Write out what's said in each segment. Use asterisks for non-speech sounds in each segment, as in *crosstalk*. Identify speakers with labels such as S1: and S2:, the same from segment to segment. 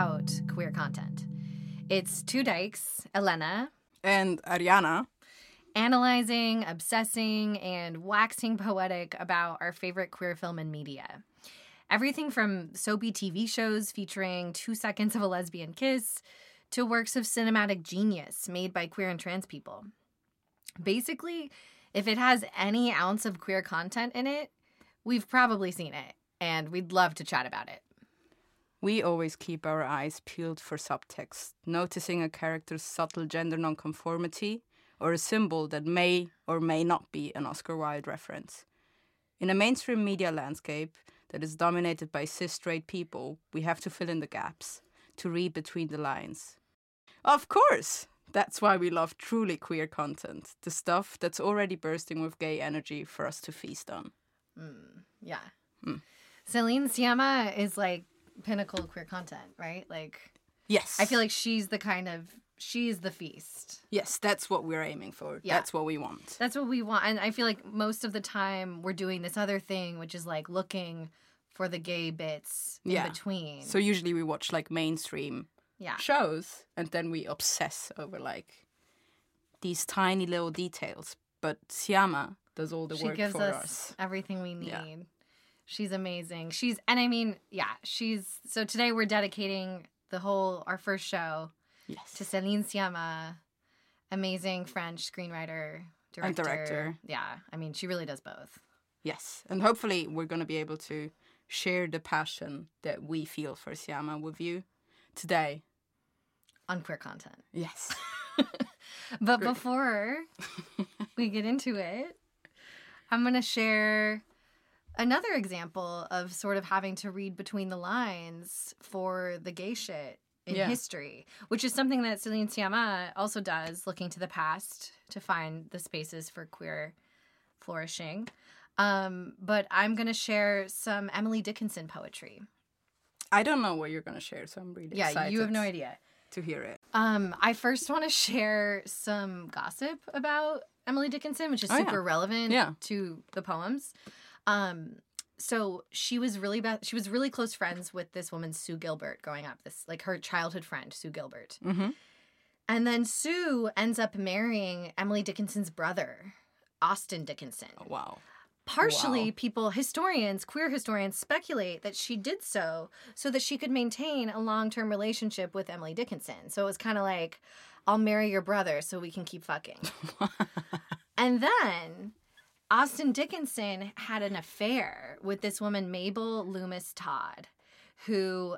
S1: about queer content. It's two dykes, Elena,
S2: And Ariana,
S1: analyzing, obsessing, and waxing poetic about our favorite queer film and media. Everything from soapy TV shows featuring two seconds of a lesbian kiss to works of cinematic genius made by queer and trans people. Basically, if it has any ounce of queer content in it, we've probably seen it, and we'd love to chat about it.
S2: We always keep our eyes peeled for subtext, noticing a character's subtle gender nonconformity or a symbol that may or may not be an Oscar Wilde reference. In a mainstream media landscape that is dominated by cis straight people, we have to fill in the gaps, to read between the lines. Of course! That's why we love truly queer content, the stuff that's already bursting with gay energy for us to feast on.
S1: Hmm, yeah. Hmm. Celine Sciamma is like pinnacle queer content, right? Like,
S2: Yes.
S1: I feel like she's the kind of she's the feast.
S2: Yes, that's what we're aiming for.
S1: Yeah.
S2: That's what we want.
S1: That's what we want. And I feel like most of the time we're doing this other thing, which is like looking for the gay bits in
S2: Yeah.
S1: between.
S2: So usually we watch like mainstream
S1: yeah.
S2: shows and then we obsess over like these tiny little details. But Sciamma does all the
S1: She
S2: work
S1: gives
S2: for
S1: us,
S2: us.
S1: everything we need.
S2: Yeah.
S1: She's amazing. She's and I mean, yeah, she's so today we're dedicating the whole our first show
S2: Yes.
S1: to Celine Sciamma, amazing French screenwriter, director.
S2: And director.
S1: Yeah, I mean, she really does both.
S2: Yes. And hopefully we're going to be able to share the passion that we feel for Sciamma with you today.
S1: on queer content.
S2: Yes. *laughs*
S1: But before we get into it, I'm going to share another example of sort of having to read between the lines for the gay shit in
S2: Yeah.
S1: history, which is something that Celine Sciamma also does, looking to the past to find the spaces for queer flourishing. Um, but I'm going to share some Emily Dickinson poetry.
S2: I don't know what you're going to share, so I'm really
S1: Yeah, you have no idea.
S2: to hear it.
S1: Um, I first want to share some gossip about Emily Dickinson, which is
S2: Oh, yeah.
S1: super relevant
S2: Yeah.
S1: to the poems. Um, so she was really be- she was really close friends with this woman Sue Gilbert growing up. This like her childhood friend Sue Gilbert,
S2: Mhm.
S1: and then Sue ends up marrying Emily Dickinson's brother, Austin Dickinson.
S2: Wow.
S1: Partially,
S2: Wow.
S1: people, historians, queer historians, speculate that she did so so that she could maintain a long term relationship with Emily Dickinson. So it was kind of like, I'll marry your brother so we can keep fucking. *laughs* and then Austin Dickinson had an affair with this woman, Mabel Loomis Todd, who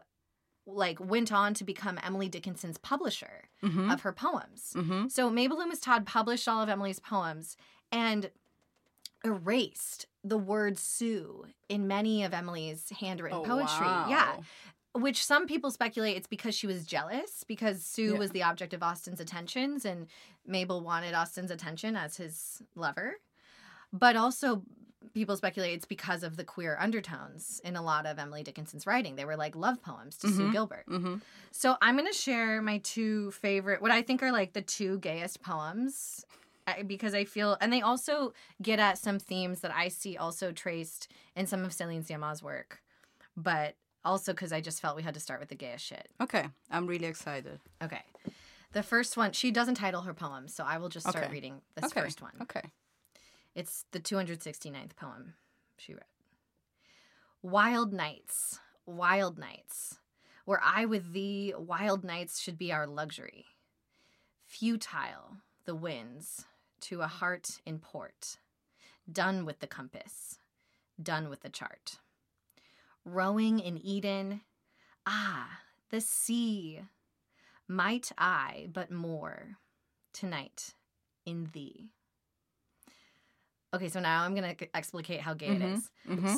S1: like went on to become Emily Dickinson's publisher mm-hmm. of her poems. Mm-hmm. So Mabel Loomis Todd published all of Emily's poems and erased the word Sue in many of Emily's handwritten
S2: Oh,
S1: poetry.
S2: wow.
S1: Yeah. Which some people speculate it's because she was jealous because Sue
S2: Yeah.
S1: was the object of Austin's attentions and Mabel wanted Austin's attention as his lover. But also people speculate it's because of the queer undertones in a lot of Emily Dickinson's writing. They were like love poems to Sue mm-hmm. Gilbert. Mm-hmm. So I'm going to share my two favorite, what I think are like the two gayest poems because I feel, and they also get at some themes that I see also traced in some of Celine Sciamma's work, but also because I just felt we had to start with the gayest shit.
S2: Okay. I'm really excited.
S1: Okay. The first one, she doesn't title her poems, so I will just start
S2: Okay.
S1: reading this
S2: okay.
S1: first one.
S2: Okay.
S1: It's the 269th poem she wrote. Wild nights, wild nights, were I with thee, wild nights should be our luxury. Futile the winds to a heart in port, done with the compass, done with the chart. Rowing in Eden, ah, the sea, might I but more tonight in thee. Okay, so now I'm gonna explicate how gay it is.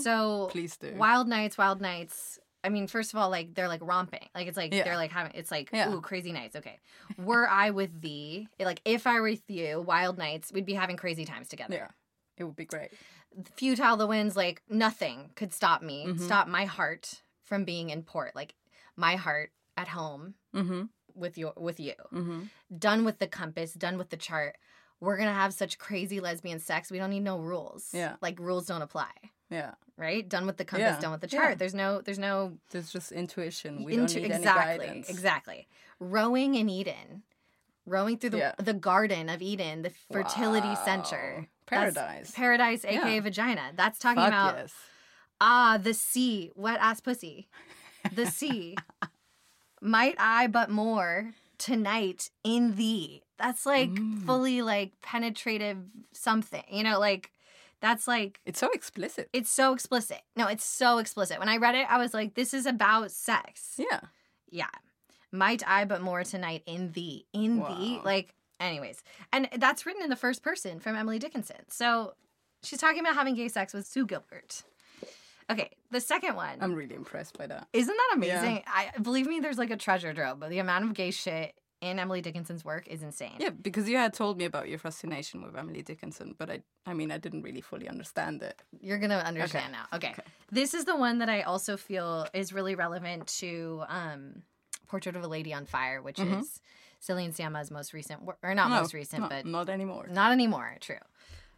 S1: So
S2: Please do.
S1: Wild nights, wild nights. I mean, first of all, like they're like romping. Like it's like
S2: Yeah.
S1: they're like having it's like
S2: Yeah.
S1: ooh, crazy nights. Okay. Were I with thee, like if I were with you, wild nights, we'd be having crazy times together.
S2: Yeah. It would be great.
S1: Futile the winds, like nothing could stop me,
S2: Mm-hmm.
S1: stop my heart from being in port. Like my heart at home
S2: Mm-hmm.
S1: with your with you.
S2: Mm-hmm.
S1: Done with the compass, done with the chart. We're gonna have such crazy lesbian sex. We don't need no rules.
S2: Yeah.
S1: Like rules don't apply.
S2: Yeah.
S1: right? Done with the compass,
S2: Yeah,
S1: done with the
S2: yeah.
S1: chart. There's no there's no
S2: There's just intuition. We
S1: into
S2: don't need
S1: exactly
S2: any guidance.
S1: exactly rowing in eden rowing through the
S2: Yeah.
S1: the garden of eden the fertility center
S2: Wow.
S1: That's
S2: Paradise.
S1: paradise aka
S2: Yeah.
S1: vagina that's talking
S2: Fuck
S1: about
S2: yes.
S1: ah the sea wet ass pussy the sea *laughs* might i but more tonight in thee that's like
S2: Mm.
S1: fully like penetrative something you know like that's like
S2: It's so explicit.
S1: it's so explicit no it's so explicit when i read it i was like this is about sex
S2: Yeah.
S1: yeah. Might I but more tonight in thee. In thee.
S2: Wow.
S1: Like, anyways. And that's written in the first person from Emily Dickinson. So she's talking about having gay sex with Sue Gilbert. Okay, the second one.
S2: I'm really impressed by that.
S1: Isn't that
S2: Yeah.
S1: amazing? I believe me, there's like a treasure trove, but the amount of gay shit in Emily Dickinson's work is insane.
S2: Yeah, because you had told me about your fascination with Emily Dickinson, but I I mean I didn't really fully understand it.
S1: You're gonna understand now. Okay.
S2: Okay.
S1: This is the one that I also feel is really relevant to um Portrait of a Lady on Fire, which
S2: Mhm.
S1: is Celine Sciamma's most recent work or not
S2: No,
S1: most recent,
S2: no,
S1: but
S2: not anymore.
S1: not anymore, true.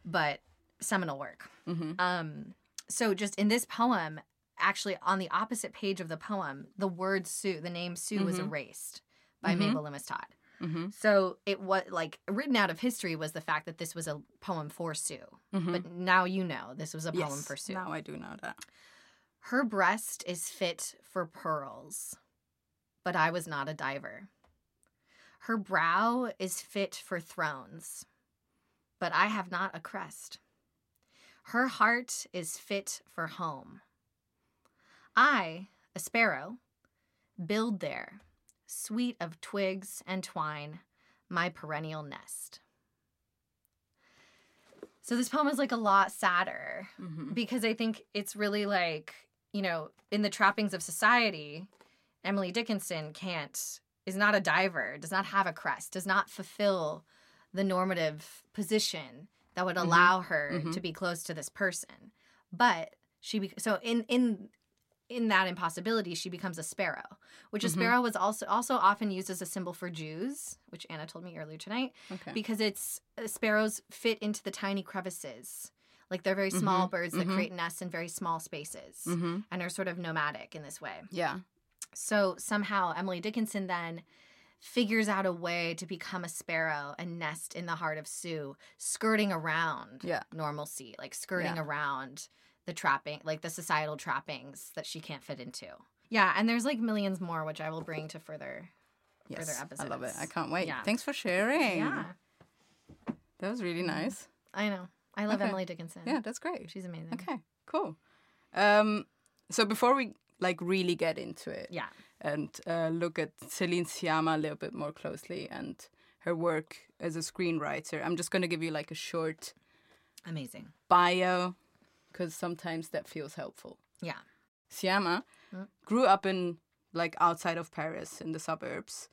S1: But seminal work.
S2: hmm
S1: Um so just in this poem, actually on the opposite page of the poem, the word Sue, the name Sue was
S2: Mhm.
S1: erased by
S2: Mhm.
S1: Mabel Loomis Todd.
S2: hmm
S1: So it was like written out of history was the fact that this was a poem for Sue.
S2: hmm
S1: But now you know this was a poem
S2: yes,
S1: for Sue.
S2: now I do know that.
S1: Her breast is fit for pearls, but I was not a diver. Her brow is fit for thrones, but I have not a crest. Her heart is fit for home. I, a sparrow, build there, sweet of twigs and twine, my perennial nest. So this poem is like a lot sadder
S2: hmm
S1: because I think it's really like, you know, in the trappings of society, Emily Dickinson can't, is not a diver, does not have a crest, does not fulfill the normative position that would
S2: Mhm.
S1: allow her
S2: Mhm.
S1: to be close to this person. But she, so in, in, in that impossibility, she becomes a sparrow, which a
S2: Mhm.
S1: sparrow was also also often used as a symbol for Jews, which Anna told me earlier tonight
S2: Okay.
S1: because it's uh, sparrows fit into the tiny crevices. Like they're very small
S2: Mhm,
S1: birds that
S2: mhm.
S1: create nests in very small spaces
S2: hmm
S1: and are sort of nomadic in this way.
S2: Yeah.
S1: So somehow Emily Dickinson then figures out a way to become a sparrow and nest in the heart of Sue, skirting around
S2: Yeah.
S1: normalcy, like skirting
S2: Yeah.
S1: around the trapping, like the societal trappings that she can't fit into. Yeah, and there's like millions more, which I will bring to further.
S2: Yes.
S1: Further episodes.
S2: I love it. I can't wait.
S1: Yeah.
S2: Thanks for sharing.
S1: Yeah,
S2: That was really nice.
S1: I know. I love
S2: Okay.
S1: Emily Dickinson.
S2: Yeah, that's great.
S1: she's amazing.
S2: Okay, cool. Um, so before we like really get into it
S1: Yeah.
S2: and uh, look at Celine Sciamma a little bit more closely and her work as a screenwriter, I'm just going to give you like a short
S1: Amazing.
S2: bio because sometimes that feels helpful.
S1: Yeah.
S2: Sciamma
S1: Mm.
S2: grew up in like outside of Paris in the suburbs,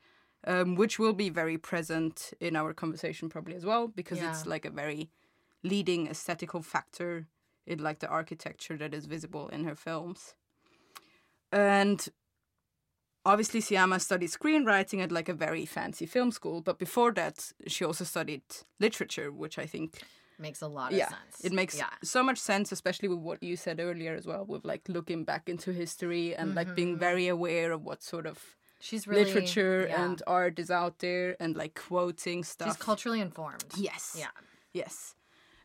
S2: um, which will be very present in our conversation probably as well because it's like a very leading aesthetical factor in like the architecture that is visible in her films. And obviously Sciamma studied screenwriting at like a very fancy film school, but before that she also studied literature, which I think
S1: Makes a lot of
S2: yeah,
S1: sense.
S2: it makes
S1: yeah.
S2: so much sense, especially with what you said earlier as well, with like looking back into history and like being
S1: Mhm.
S2: very aware of what sort of
S1: She's really
S2: literature
S1: yeah.
S2: and art is out there and like quoting stuff.
S1: she's culturally informed.
S2: yes,
S1: Yeah.
S2: yes,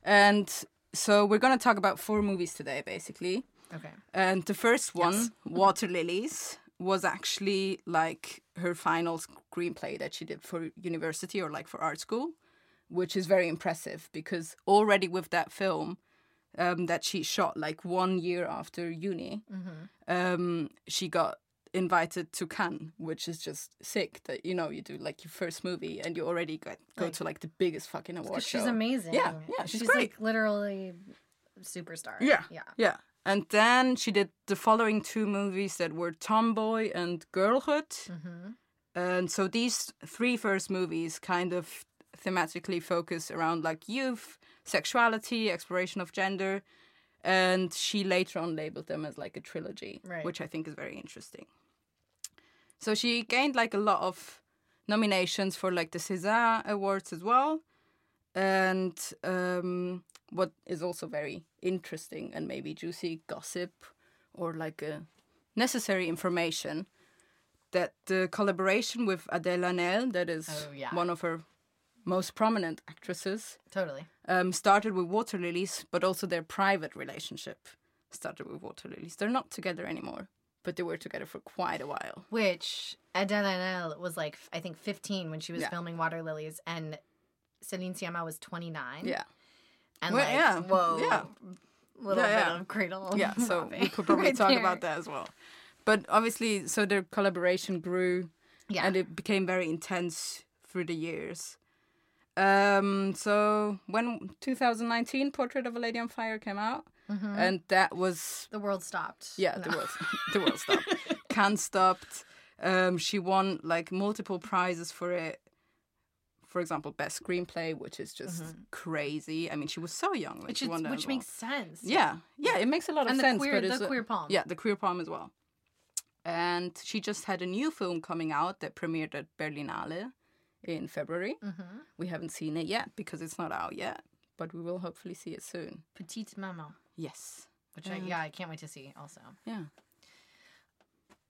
S2: and so we're gonna talk about four movies today, basically.
S1: Okay.
S2: And the first one,
S1: Yes. *laughs*
S2: Water Lilies, was actually like her final screenplay that she did for university or like for art school, which is very impressive because already with that film um, that she shot like one year after uni,
S1: Mm-hmm.
S2: um, she got invited to Cannes, which is just sick that you know you do like your first movie and you already got, go
S1: Like-
S2: to like the biggest fucking award
S1: she's amazing.
S2: Yeah, yeah, she's
S1: she's
S2: great.
S1: like literally superstar.
S2: Yeah.
S1: Yeah.
S2: Yeah. And then she did the following two movies that were Tomboy and Girlhood.
S1: Mm-hmm.
S2: And so these three first movies kind of thematically focus around like youth, sexuality, exploration of gender. And she later on labeled them as like a trilogy,
S1: Right.
S2: which I think is very interesting. So she gained like a lot of nominations for like the César Awards as well. And um, what is also very interesting and maybe juicy gossip or like a necessary information that the collaboration with Adèle Haenel, that is
S1: Oh, yeah.
S2: one of her most prominent actresses,
S1: Totally.
S2: um, started with Water Lilies, but also their private relationship started with Water Lilies. They're not together anymore, but they were together for quite a while.
S1: Which Adele Haenel was like, I think, 15 when she was
S2: Yeah.
S1: filming Water Lilies, and Celine Sciamma was 29.
S2: Yeah.
S1: And
S2: Well,
S1: like,
S2: yeah,
S1: whoa.
S2: yeah.
S1: Little
S2: Yeah,
S1: bit
S2: yeah.
S1: of cradle.
S2: yeah, so we could probably
S1: right
S2: talk
S1: there.
S2: about that as well. But obviously, so their collaboration grew
S1: Yeah.
S2: and it became very intense through the years. Um, so when 2019 Portrait of a Lady on Fire came out, and that was
S1: the world stopped.
S2: yeah,
S1: No.
S2: the world *laughs* the world stopped. *laughs* Cannes stopped. Um, she won like multiple prizes for it. For example, best screenplay, which is just crazy. I mean, she was so young
S1: Which, is, which makes sense.
S2: Yeah, yeah, it makes a lot of sense.
S1: And the
S2: sense.
S1: queer, the queer palm.
S2: yeah, the queer palm as well. And she just had a new film coming out that premiered at Berlinale in February.
S1: Mm-hmm.
S2: We haven't seen it yet because it's not out yet, but we will hopefully see it soon.
S1: Petite Maman.
S2: Yes.
S1: Which I, yeah, I can't wait to see also.
S2: Yeah.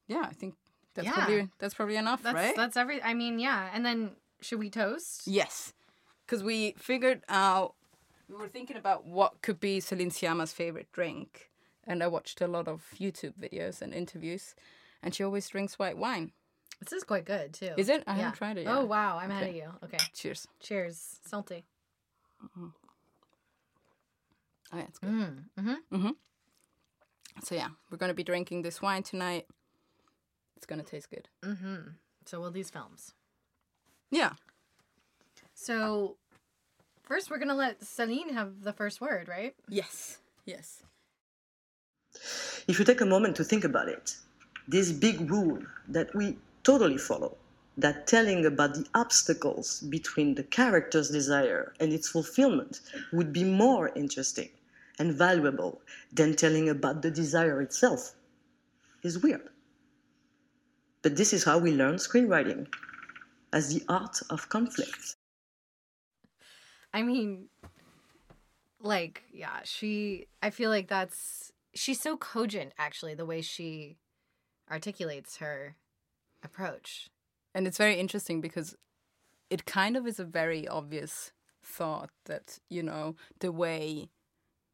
S2: Yeah, I think that's
S1: Yeah.
S2: probably that's probably enough,
S1: That's
S2: right?
S1: that's every I mean, yeah. And then should we toast?
S2: Yes, because we figured out we were thinking about what could be Celine Sciamma's favorite drink, and I watched a lot of YouTube videos and interviews, and she always drinks white wine.
S1: This is quite good too.
S2: Is it? I
S1: Yeah.
S2: haven't tried it yet.
S1: Oh wow, I'm ahead of you. Okay.
S2: Cheers.
S1: Cheers. Salty.
S2: Oh, yeah, it's good.
S1: Mm. Mm-hmm.
S2: So yeah, we're gonna be drinking this wine tonight. It's gonna taste good.
S1: Mm-hmm. So will these films.
S2: Yeah.
S1: So first we're gonna let Celine have the first word, right?
S2: Yes. Yes.
S3: If you take a moment to think about it, this big rule that we totally follow, that telling about the obstacles between the character's desire and its fulfillment would be more interesting and valuable than telling about the desire itself, is weird. But this is how we learn screenwriting as the art of conflict.
S1: I mean, like, yeah, she. I feel like that's she's so cogent, actually, the way she articulates her approach.
S2: And it's very interesting because it kind of is a very obvious thought that, you know, the way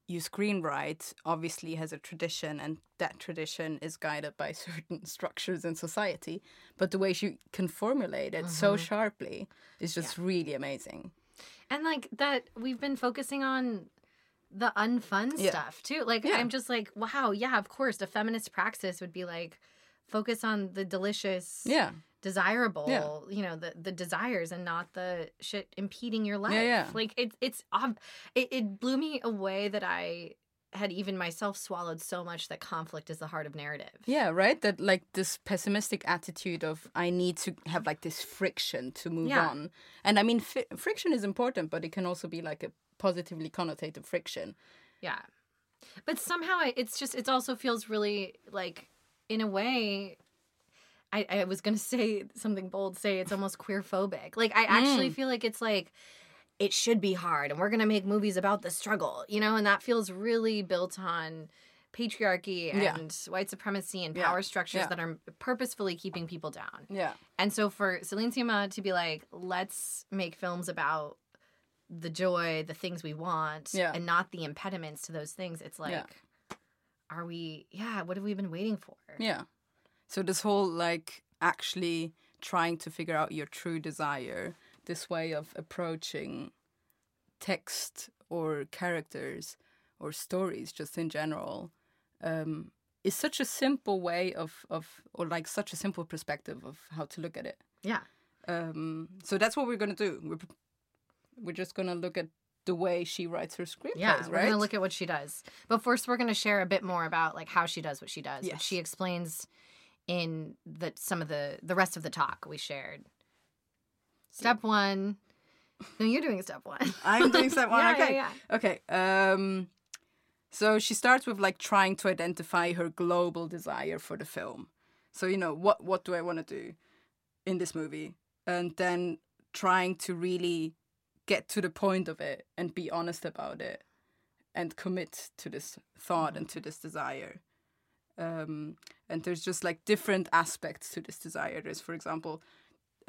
S2: you screenwrite obviously has a tradition and that tradition is guided by *laughs* certain structures in society. But the way she can formulate it so mm-hmm. sharply is just really amazing.
S1: And like that, we've been focusing on the unfun
S2: Yeah.
S1: stuff too. Like,
S2: Yeah.
S1: I'm just like, wow, yeah, of course, a feminist praxis would be like, focus on the delicious,
S2: Yeah.
S1: desirable, you know, the the desires and not the shit impeding your life.
S2: yeah. yeah.
S1: Like it, it's it, it blew me away that I had even myself swallowed so much that conflict is the heart of narrative.
S2: Yeah, right? That like this pessimistic attitude of I need to have like this friction to move
S1: Yeah.
S2: on. And I mean fi- friction is important, but it can also be like a positively connotated friction.
S1: Yeah. But somehow it- it's just it also feels really like in a way I, I was gonna *laughs* say something bold, say it's almost queer phobic. Like I actually
S2: Mm.
S1: feel like it's like it should be hard and we're gonna make movies about the struggle, you know, and that feels really built on patriarchy and
S2: Yeah.
S1: white supremacy and
S2: Yeah.
S1: power structures
S2: Yeah.
S1: that are purposefully keeping people down.
S2: Yeah.
S1: And so for Celine Sciamma to be like, let's make films about the joy, the things we want,
S2: Yeah.
S1: and not the impediments to those things, it's like,
S2: Yeah.
S1: Are we, yeah, what have we been waiting for?
S2: Yeah. So this whole like actually trying to figure out your true desire, this way of approaching text or characters or stories just in general, um, is such a simple way of, of or like such a simple perspective of how to look at it.
S1: Yeah.
S2: Um, so that's what we're gonna do. We're we're just gonna look at the way she writes her screenplays,
S1: Yeah, we're gonna look at what she does. But first, we're gonna share a bit more about like how she does what she does,
S2: Yes.
S1: she explains in the some of the the rest of the talk we shared. Step one. No, you're doing step one. *laughs*
S2: I'm doing step one.
S1: Yeah, *laughs* yeah,
S2: okay.
S1: yeah.
S2: Okay. Um, so she starts with like trying to identify her global desire for the film. So you know what what do I want to do in this movie, and then trying to really get to the point of it and be honest about it and commit to this thought and to this desire. Um, and there's just like different aspects to this desire. There's, for example,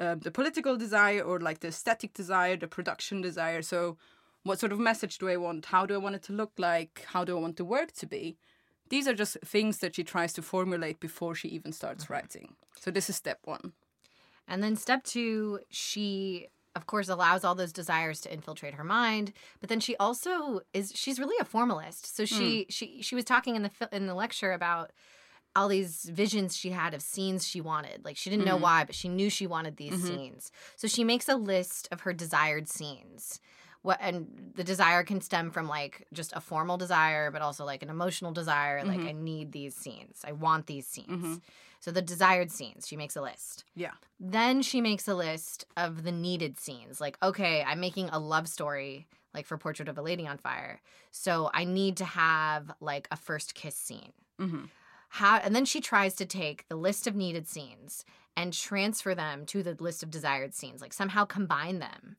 S2: uh, the political desire or like the aesthetic desire, the production desire. So, what sort of message do I want? How do I want it to look like? How do I want the work to be? These are just things that she tries to formulate before she even starts writing. So, this is step one.
S1: And then step two, she of course allows all those desires to infiltrate her mind but then she also is she's really a formalist so she mm. she she was talking in the in the lecture about all these visions she had of scenes she wanted like she didn't mm-hmm. know why but she knew she wanted these mm-hmm. scenes so she makes a list of her desired scenes what and the desire can stem from like just a formal desire but also like an emotional desire like mm-hmm. i need these scenes i want these scenes mm-hmm. So the desired scenes she makes a list.
S2: Yeah.
S1: Then she makes a list of the needed scenes like okay i'm making a love story like for portrait of a lady on fire. So i need to have like a first kiss scene. Mm-hmm. how and then she tries to take the list of needed scenes and transfer them to the list of desired scenes like somehow combine them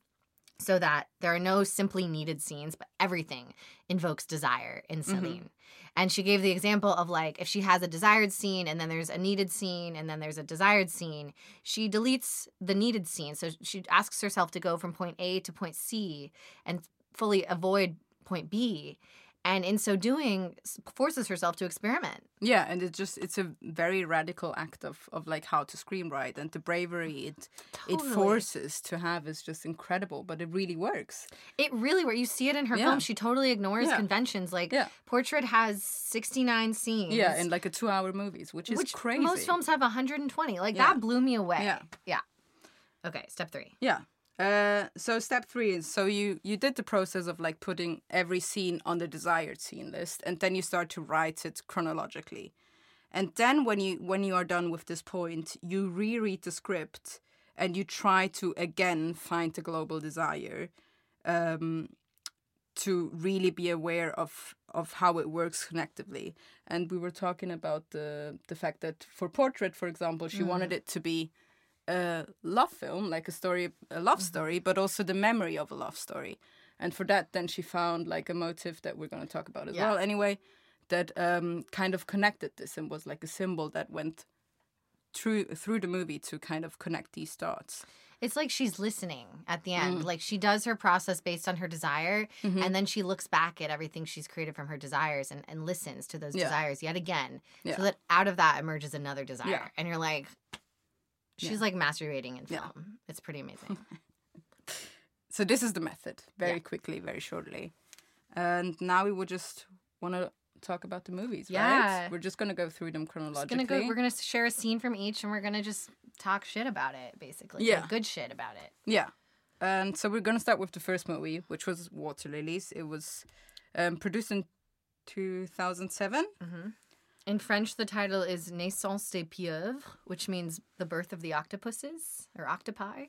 S1: so that there are no simply needed scenes, but everything invokes desire in mm-hmm. Celine. Mm-hmm. And she gave the example of like if she has a desired scene and then there's a needed scene and then there's a desired scene, she deletes the needed scene. So she asks herself to go from point A to point C and fully avoid point B and in so doing forces herself to experiment.
S2: Yeah and it just it's a very radical act of of like how to screenwrite and the bravery it totally. it forces to have is just incredible but it really works.
S1: It really works you see it in her yeah. film she totally ignores yeah. conventions like yeah. portrait has 69 scenes.
S2: Yeah in like a two hour movies which is which crazy.
S1: most films have 120 like that blew me away. Yeah. Yeah. Okay step three.
S2: Yeah uh, so step three is so you you did the process of like putting every scene on the desired scene list, and then you start to write it chronologically, and then when you when you are done with this point, you reread the script and you try to again find the global desire, um, to really be aware of of how it works connectively. And we were talking about the the fact that for portrait, for example, she mm. wanted it to be a love film, like a story, a love mm-hmm. story, but also the memory of a love story. And for that, then she found like a motive that we're going to talk about as yeah. well. Anyway, that um, kind of connected this and was like a symbol that went through through the movie to kind of connect these dots.
S1: It's like she's listening at the end. Mm. Like she does her process based on her desire, mm-hmm. and then she looks back at everything she's created from her desires and, and listens to those yeah. desires yet again. Yeah. So that out of that emerges another desire. Yeah. And you're like, She's yeah. like masturbating in film. Yeah. It's pretty amazing. *laughs*
S2: so this is the method. Very yeah. quickly, very shortly. And now we would just want to talk about the movies, yeah. right? We're just gonna go through them chronologically.
S1: Gonna go, we're gonna share a scene from each, and we're gonna just talk shit about it, basically. Yeah, like good shit about it.
S2: Yeah, and so we're gonna start with the first movie, which was Water Lilies. It was um, produced in two thousand seven. Mm-hmm.
S1: In French, the title is Naissance des pieuvres, which means the birth of the octopuses or octopi.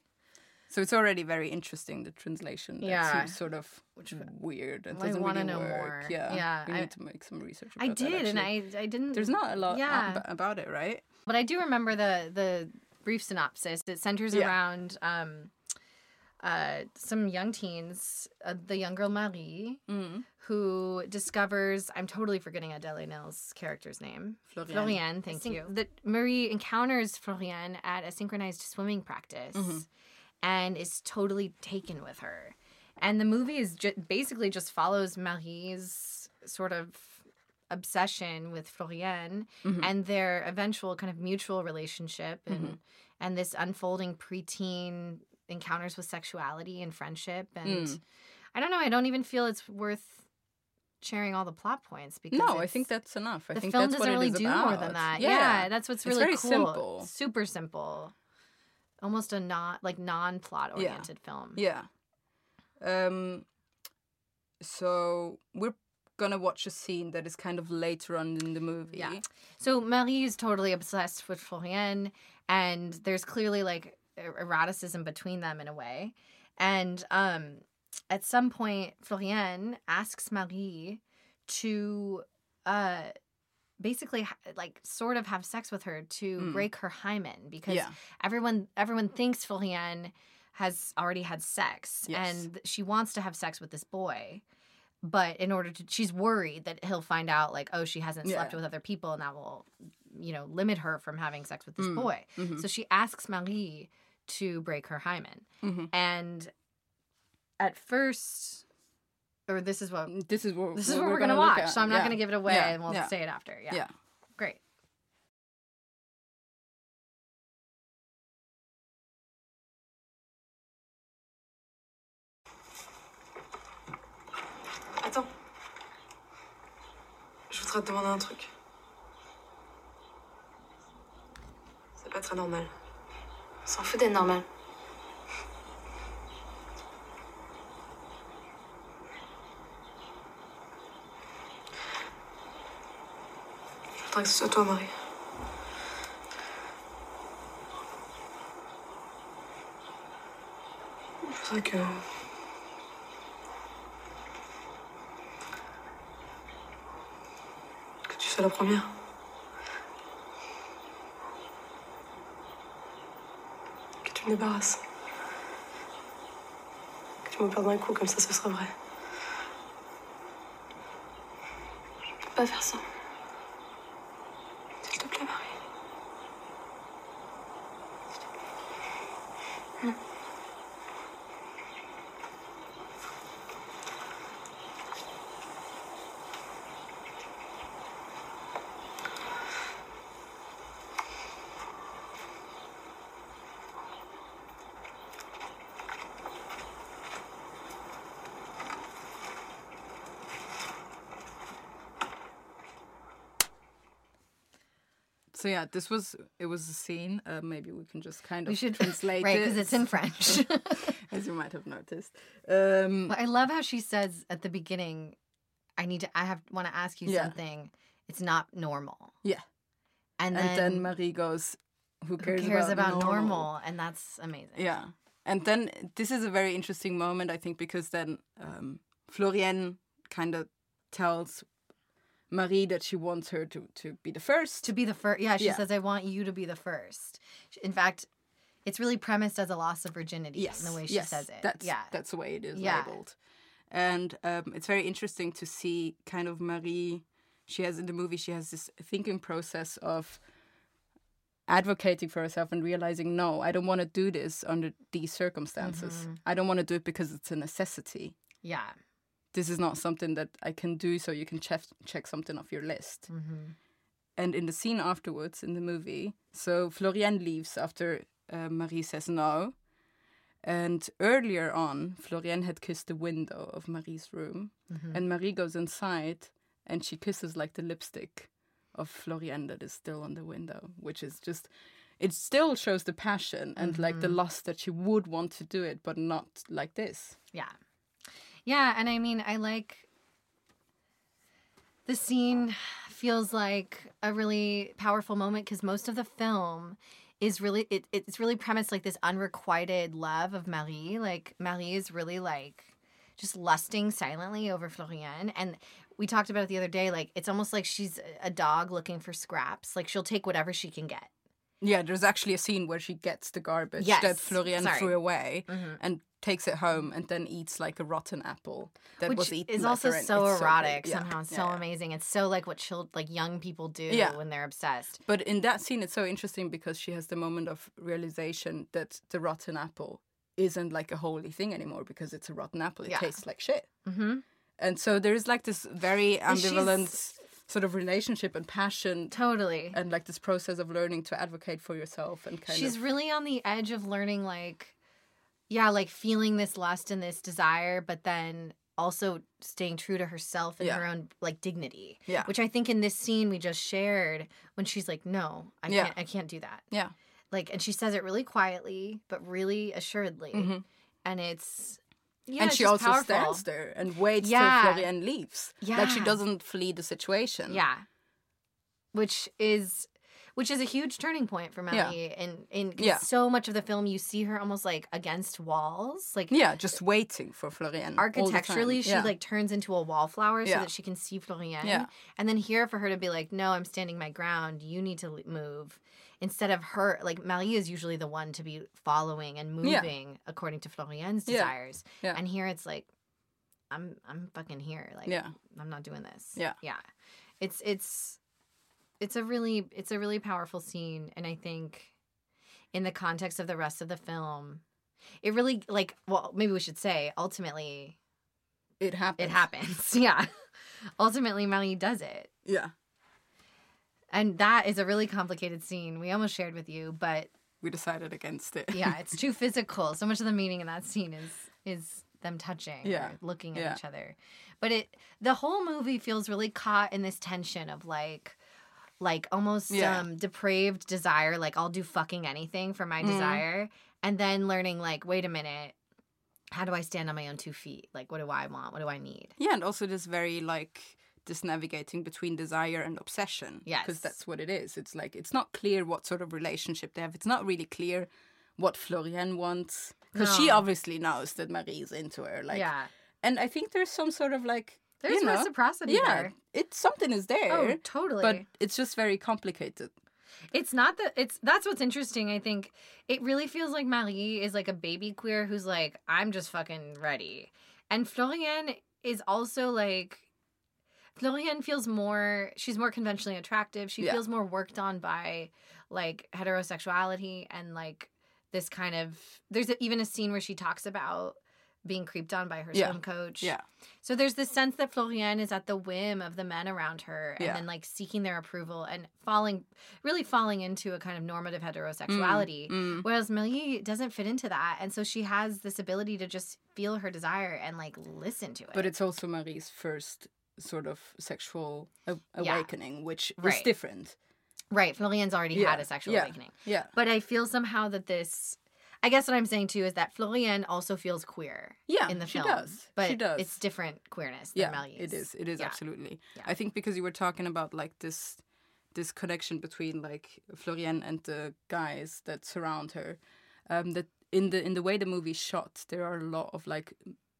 S2: So it's already very interesting the translation. Yeah, seems sort of which weird. It doesn't really know work. More. Yeah, yeah. We I, need to make some research. I
S1: did,
S2: and
S1: I I didn't.
S2: There's not a lot yeah. about it, right?
S1: But I do remember the the brief synopsis. It centers yeah. around um, uh, some young teens, uh, the young girl Marie, mm. who discovers I'm totally forgetting Adèle Haenel's character's name. Floriane. Floriane, thank you. That Marie encounters Floriane at a synchronized swimming practice mm-hmm. and is totally taken with her. And the movie is ju- basically just follows Marie's sort of obsession with Floriane mm-hmm. and their eventual kind of mutual relationship and mm-hmm. and this unfolding preteen encounters with sexuality and friendship and mm. I don't know, I don't even feel it's worth sharing all the plot points because
S2: No, I think that's enough. I
S1: the
S2: think
S1: film
S2: doesn't
S1: really do
S2: about.
S1: more than that. Yeah, yeah that's what's really
S2: it's
S1: cool.
S2: Simple.
S1: Super simple. Almost a not like non plot oriented
S2: yeah.
S1: film.
S2: Yeah. Um so we're gonna watch a scene that is kind of later on in the movie.
S1: Yeah. So Marie is totally obsessed with Floriane, and there's clearly like eroticism between them in a way. And um, at some point, Floriane asks Marie to uh, basically like sort of have sex with her to mm. break her hymen because yeah. everyone everyone thinks Floriane has already had sex
S2: Yes.
S1: and she wants to have sex with this boy. But in order to, she's worried that he'll find out, like, oh, she hasn't slept
S2: Yeah.
S1: with other people, and that will, you know, limit her from having sex with this
S2: Mm.
S1: boy.
S2: Mhm.
S1: So she asks Marie to break her hymen.
S2: Mhm.
S1: And at first, or this is what
S2: This is what
S1: this is what
S2: we're,
S1: we're gonna,
S2: look
S1: watch.
S2: at.
S1: So I'm not gonna give it away,
S2: Yeah,
S1: and we'll
S2: yeah.
S1: say it after. Yeah.
S2: Yeah.
S1: Great.
S4: Attends. Je voudrais te demander un truc. C'est pas très normal.
S5: S'en fout d'être normal.
S4: Je voudrais que ce soit toi, Marie. Je voudrais que. que tu sois la première. Que tu me débarrasses. Que tu me perdes un coup, comme ça ce sera vrai.
S5: Je peux pas faire ça.
S2: So yeah, this was it was a scene. Uh, maybe we can just kind of
S1: We should *laughs*
S2: translate
S1: right
S2: it,
S1: because it's in French. *laughs*
S2: as you might have noticed. Um,
S1: But I love how she says at the beginning, "I need to. I have want to ask you
S2: Yeah.
S1: something. It's not normal."
S2: Yeah.
S1: And,
S2: and
S1: then,
S2: then Marie goes, "Who
S1: who
S2: cares,
S1: cares, about,
S2: normal?
S1: normal? And that's amazing.
S2: Yeah. And then this is a very interesting moment, I think, because then um, Floriane kind of tells Marie that she wants her to, to be the first.
S1: To be the first, yeah, she
S2: Yeah.
S1: says, "I want you to be the first. In fact, it's really premised as a loss of virginity
S2: yes,
S1: in the way she
S2: yes,
S1: says it.
S2: That's,
S1: yeah,
S2: that's the way it is
S1: Yeah.
S2: labeled. And um, it's very interesting to see kind of Marie. She has in the movie, she has this thinking process of advocating for herself and realizing, no, I don't want to do this under these circumstances.
S1: Mm-hmm.
S2: I don't want to do it because it's a necessity.
S1: yeah.
S2: This is not something that I can do, so you can check check something off your list.
S1: Mm-hmm.
S2: And in the scene afterwards in the movie, so Floriane leaves after uh, Marie says no. And earlier on, Floriane had kissed the window of Marie's room,
S1: Mm-hmm.
S2: and Marie goes inside and she kisses like the lipstick of Floriane that is still on the window, which is just. It still shows the passion and like the
S1: Mm-hmm.
S2: lust that she would want to do it, but not like this.
S1: Yeah. Yeah, and I mean, I like the scene feels like a really powerful moment because most of the film is really it, it's really premised like this unrequited love of Marie. Like Marie is really like just lusting silently over Floriane and we talked about it the other day like it's almost like she's a dog looking for scraps. Like she'll take whatever she can get.
S2: Yeah, there's actually a scene where she gets the garbage
S1: Yes,
S2: that Floriane
S1: sorry.
S2: threw away
S1: Mhm.
S2: and takes it home and then eats like a rotten apple that was eaten.
S1: is also so
S2: It's
S1: erotic.
S2: Yeah,
S1: somehow. It's
S2: yeah,
S1: so
S2: yeah.
S1: amazing. It's so like what child like young people do when they're obsessed.
S2: But in that scene, it's so interesting because she has the moment of realization that the rotten apple isn't like a holy thing anymore because it's a rotten apple. It tastes like shit.
S1: Mm-hmm.
S2: And so there's like this very ambivalent sort of relationship and passion
S1: Totally.
S2: and like this process of learning to advocate for yourself and kind
S1: She's
S2: of
S1: really on the edge of learning, like, yeah, like feeling this lust and this desire, but then also staying true to herself and
S2: Yeah.
S1: her own like dignity.
S2: Yeah.
S1: Which I think in this scene we just shared when she's like, "No, I
S2: Yeah.
S1: can't. I can't do that."
S2: yeah.
S1: Like, and she says it really quietly, but really assuredly,
S2: Mhm.
S1: and it's yeah,
S2: and she also
S1: powerful.
S2: stands there and waits
S1: Yeah.
S2: till Floriane leaves. Like she doesn't flee the situation.
S1: Yeah. Which is which is a huge turning point for
S2: Yeah.
S1: Melly. And in
S2: Yeah.
S1: so much of the film, you see her almost like against walls, like
S2: Yeah, just waiting for Floriane.
S1: architecturally she
S2: Yeah.
S1: like turns into a wallflower so
S2: Yeah.
S1: that she can see Floriane.
S2: Yeah.
S1: And then here for her to be like, no, I'm standing my ground. You need to move. Instead of her, like Marie is usually the one to be following and
S2: Yeah.
S1: moving according to Floriane's
S2: Yeah.
S1: desires.
S2: Yeah.
S1: And here it's like, I'm I'm fucking here. Like
S2: Yeah.
S1: I'm not doing this.
S2: Yeah.
S1: Yeah. It's it's it's a really it's a really powerful scene and I think in the context of the rest of the film it really like well maybe we should say ultimately
S2: it happens.
S1: it happens. *laughs* yeah. Ultimately Marie does it.
S2: Yeah,
S1: And that is a really complicated scene. We almost shared with you, but
S2: we decided against it.
S1: yeah, *laughs* it's too physical. So much of the meaning in that scene is is them touching
S2: Yeah.
S1: looking at
S2: Yeah.
S1: each other. But it the whole movie feels really caught in this tension of like like almost
S2: Yeah.
S1: um depraved desire, like I'll do fucking anything for my
S2: Mhm.
S1: desire, and then learning like, wait a minute, how do I stand on my own two feet? Like what do I want? What do I need?
S2: Yeah, and also this very like this navigating between desire and obsession.
S1: Yes.
S2: because that's what it is. It's like it's not clear what sort of relationship they have. It's not really clear what Floriane wants because she obviously knows that Marie's into her. Like,
S1: yeah.
S2: and I think there's some sort of like
S1: There's
S2: you know,
S1: reciprocity
S2: yeah,
S1: there.
S2: it's something is oh, there.
S1: Oh, totally.
S2: But it's just very complicated.
S1: It's not that it's that's what's interesting. I think it really feels like Marie is like a baby queer who's like, I'm just fucking ready. And Floriane is also like Floriane feels more she's more conventionally attractive. She
S2: Yeah.
S1: feels more worked on by like heterosexuality and like this kind of there's a, even a scene where she talks about being creeped on by her
S2: Yeah.
S1: swim coach.
S2: Yeah.
S1: So there's this sense that Floriane is at the whim of the men around her and
S2: Yeah.
S1: then like seeking their approval and falling really falling into a kind of normative heterosexuality.
S2: Mm.
S1: Whereas Millie doesn't fit into that. And so she has this ability to just feel her desire and like listen to it.
S2: But it's also Marie's first sort of sexual a-
S1: Yeah.
S2: awakening, which is
S1: Right.
S2: different.
S1: right. Floriane's already
S2: Yeah,
S1: had a sexual
S2: yeah.
S1: awakening.
S2: Yeah.
S1: But I feel somehow that this I guess what I'm saying too is that Floriane also feels queer
S2: Yeah,
S1: in the
S2: she
S1: film.
S2: does.
S1: But
S2: She does.
S1: it's different queerness than
S2: yeah
S1: Mally's.
S2: it is it is
S1: Yeah.
S2: absolutely
S1: Yeah.
S2: i think because you were talking about like this this connection between like floriane and the guys that surround her um that in the in the way the movie's shot there are a lot of like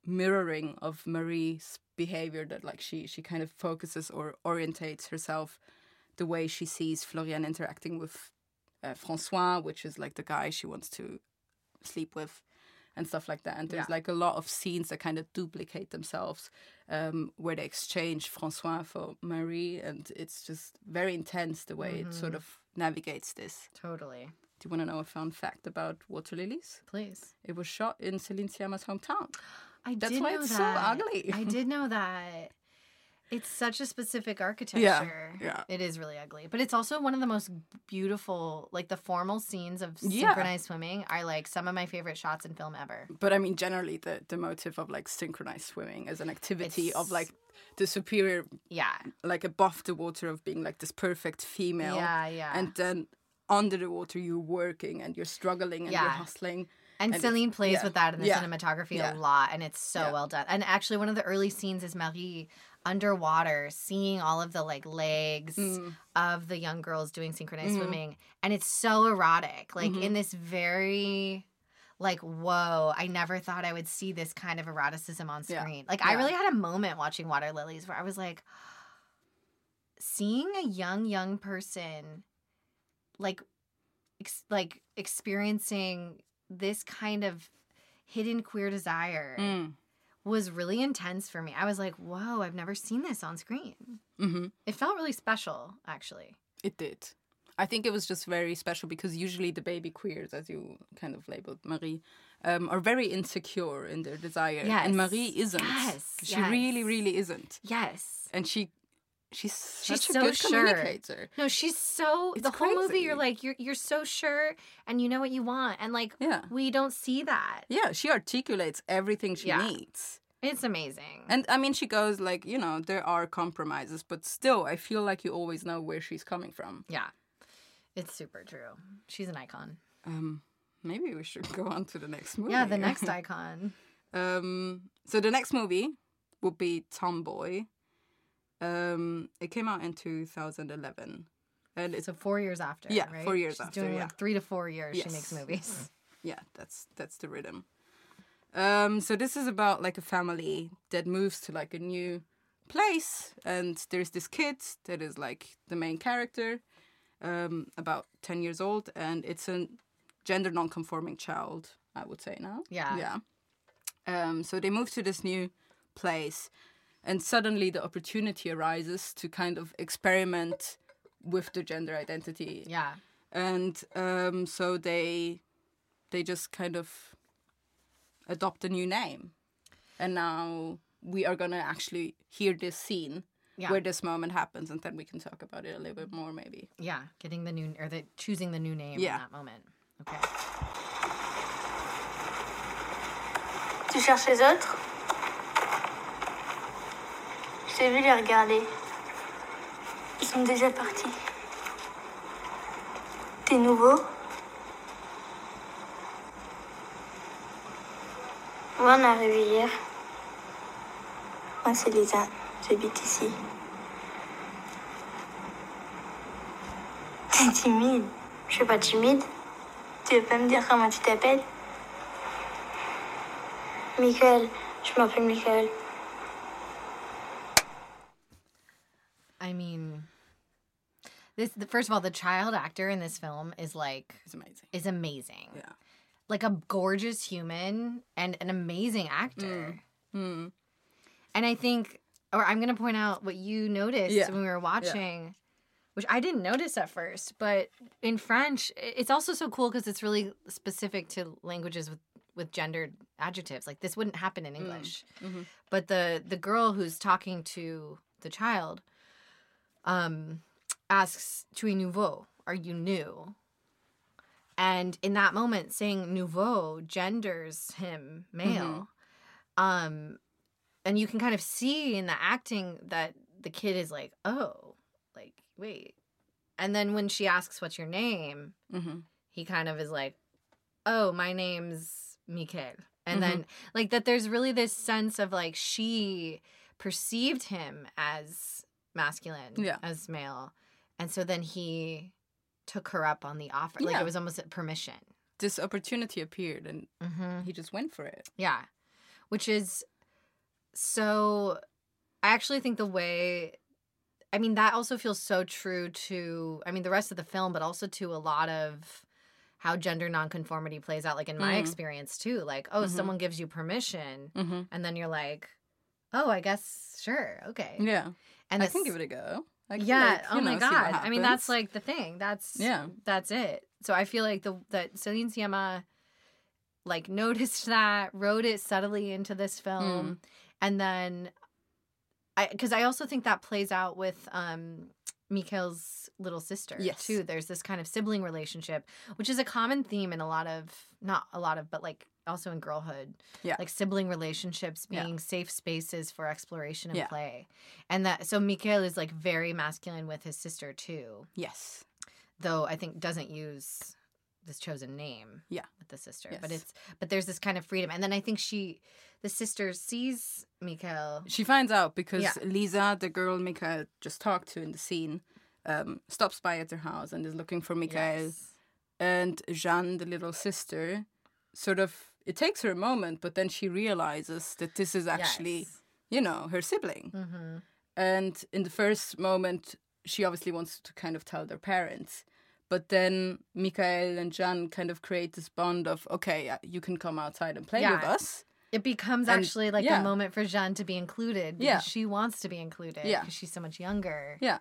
S2: mirroring of marie's behavior that like she she kind of focuses or orientates herself the way she sees floriane interacting with uh, francois which is like the guy she wants to sleep with and stuff like that. And there's
S1: Yeah.
S2: like a lot of scenes that kind of duplicate themselves, um, where they exchange Francois for Marie, and it's just very intense the way it sort of navigates this.
S1: Totally.
S2: Do you want to know a fun fact about Water Lilies?
S1: Please.
S2: It was shot in Celine Sciamma's hometown.
S1: I
S2: That's
S1: did
S2: why
S1: know
S2: it's so ugly.
S1: I did know that. It's such a specific architecture.
S2: yeah. yeah.
S1: It is really ugly. But it's also one of the most beautiful, like the formal scenes of
S2: Yeah.
S1: synchronized swimming are like some of my favorite shots in film ever.
S2: But I mean, generally, the, the motive of like synchronized swimming as an activity of like the superior,
S1: Yeah.
S2: like above the water, of being like this perfect female.
S1: Yeah, yeah.
S2: and then under the water you're working and you're struggling and you're hustling
S1: And,
S2: And
S1: Celine plays
S2: yeah,
S1: with that in the
S2: yeah,
S1: cinematography
S2: yeah.
S1: a lot, and it's so well done. And actually, one of the early scenes is Marie underwater, seeing all of the like legs
S2: Mm.
S1: of the young girls doing synchronized
S2: Mhm.
S1: swimming, and it's so erotic, like
S2: Mhm.
S1: in this very like whoa i never thought i would see this kind of eroticism on screen like i really had a moment watching water lilies where i was like seeing a young young person like ex- like experiencing this kind of hidden queer desire
S2: Mm.
S1: was really intense for me. I was like whoa i've never seen this on screen.
S2: Hmm
S1: it felt really special actually.
S2: It did. I think it was just very special because usually the baby queers as you kind of labeled marie um, are very insecure in their desire.
S1: Yes.
S2: and marie isn't.
S1: Yes,
S2: she really really isn't.
S1: Yes.
S2: And she she's
S1: She's
S2: such a
S1: so
S2: good
S1: sure.
S2: communicator
S1: No, she's so
S2: It's
S1: the whole movie. You're like you're you're so sure, and you know what you want, and like
S2: yeah
S1: we don't see that.
S2: yeah she articulates everything she
S1: Yeah.
S2: needs
S1: It's amazing.
S2: and i mean she goes like you know there are compromises but still i feel like you always know where she's coming from
S1: yeah, it's super true. She's an icon.
S2: Um, maybe we should go on to the next movie. *laughs*
S1: Yeah, the next *laughs* icon.
S2: um, so the next movie would be Tomboy. Um, it came out in 2011. and it's
S1: So four years after.
S2: Yeah,
S1: right?
S2: four years
S1: She's
S2: after,
S1: Doing
S2: yeah.
S1: like three to four years, she makes movies. *laughs*
S2: yeah, that's that's the rhythm. Um, so this is about like a family that moves to like a new place, and there's this kid that is like the main character, um, about ten years old, and it's a gender non-conforming child. I would say now.
S1: Yeah.
S2: Yeah. Um, so they move to this new place, and suddenly the opportunity arises to kind of experiment with the gender identity
S1: Yeah.
S2: and um, so they they just kind of adopt a new name and now we are gonna actually hear this scene
S1: Yeah.
S2: where this moment happens and then we can talk about it a little bit more maybe
S1: Yeah. Getting the new or the choosing the new name
S2: Yeah.
S1: in that moment. Okay.
S5: Tu cherches les autres Je t'ai vu les regarder. Ils sont déjà partis. T'es nouveau? Moi, on est arrivé hier. Moi, c'est Lisa. J'habite ici. T'es timide. Je suis pas timide. Tu veux pas me dire comment tu t'appelles? Michael. Je m'appelle Michael.
S1: This the, first of all, the child actor in this film is like
S2: it's amazing
S1: is amazing.
S2: yeah
S1: Like a gorgeous human and an amazing actor.
S2: mm.
S1: And I think, or I'm going to point out what you noticed
S2: Yeah.
S1: when we were watching, which I didn't notice at first, but in French, it's also so cool because it's really specific to languages with with gendered adjectives. Like this wouldn't happen in English.
S2: mhm.
S1: But the the girl who's talking to the child um asks tu es nouveau are you new? And in that moment saying nouveau genders him male. Um and you can kind of see in the acting that the kid is like oh like wait. And then when she asks what's your name?
S2: Hmm
S1: he kind of is like, "Oh, my name's Mikael," and
S2: Mhm.
S1: then like that. There's really this sense of like she perceived him as masculine,
S2: Yeah.
S1: as male, and so then he took her up on the offer. Like it was almost a permission.
S2: this opportunity appeared and
S1: Mm-hmm.
S2: he just went for it
S1: Yeah. Which is so I actually think the way I mean that also feels so true to I mean the rest of the film but also to a lot of how gender nonconformity plays out like in my
S2: Mm.
S1: experience too like oh
S2: Mhm.
S1: someone gives you permission
S2: hmm
S1: and then you're like oh I guess sure okay
S2: yeah
S1: and
S2: i
S1: this-
S2: can give it a go
S1: Yeah
S2: like,
S1: oh my
S2: know, what
S1: god I mean that's like the thing that's
S2: Yeah.
S1: that's it so I feel like the that Celine Sciamma like noticed that wrote it subtly into this film
S2: Mm.
S1: and then I because I also think that plays out with um Mikael's little sister
S2: Yes.
S1: too. There's this kind of sibling relationship, which is a common theme in a lot of not a lot of, but like also in girlhood.
S2: Yeah.
S1: Like sibling relationships
S2: Yeah.
S1: being safe spaces for exploration and
S2: Yeah.
S1: play. And that so Mikael is like very masculine with his sister too,
S2: yes
S1: though I think doesn't use this chosen name
S2: Yeah.
S1: with the sister. But it's but there's this kind of freedom. And then I think she the sister sees Mikael
S2: She finds out because
S1: Yeah.
S2: Lisa, the girl Mikael just talked to in the scene, um, stops by at their house and is looking for Mikael.
S1: Yes.
S2: And Jeanne, the little sister, sort of, it takes her a moment, but then she realizes that this is actually, you know, her sibling.
S1: Mm-hmm.
S2: And in the first moment, she obviously wants to kind of tell their parents. But then Mikael and Jeanne kind of create this bond of, okay, uh, you can come outside and play with us.
S1: It becomes
S2: And-
S1: actually like
S2: yeah.
S1: a moment for Jeanne to be included because
S2: Yeah.
S1: she wants to be included
S2: Yeah.
S1: because she's so much younger.
S2: Yeah.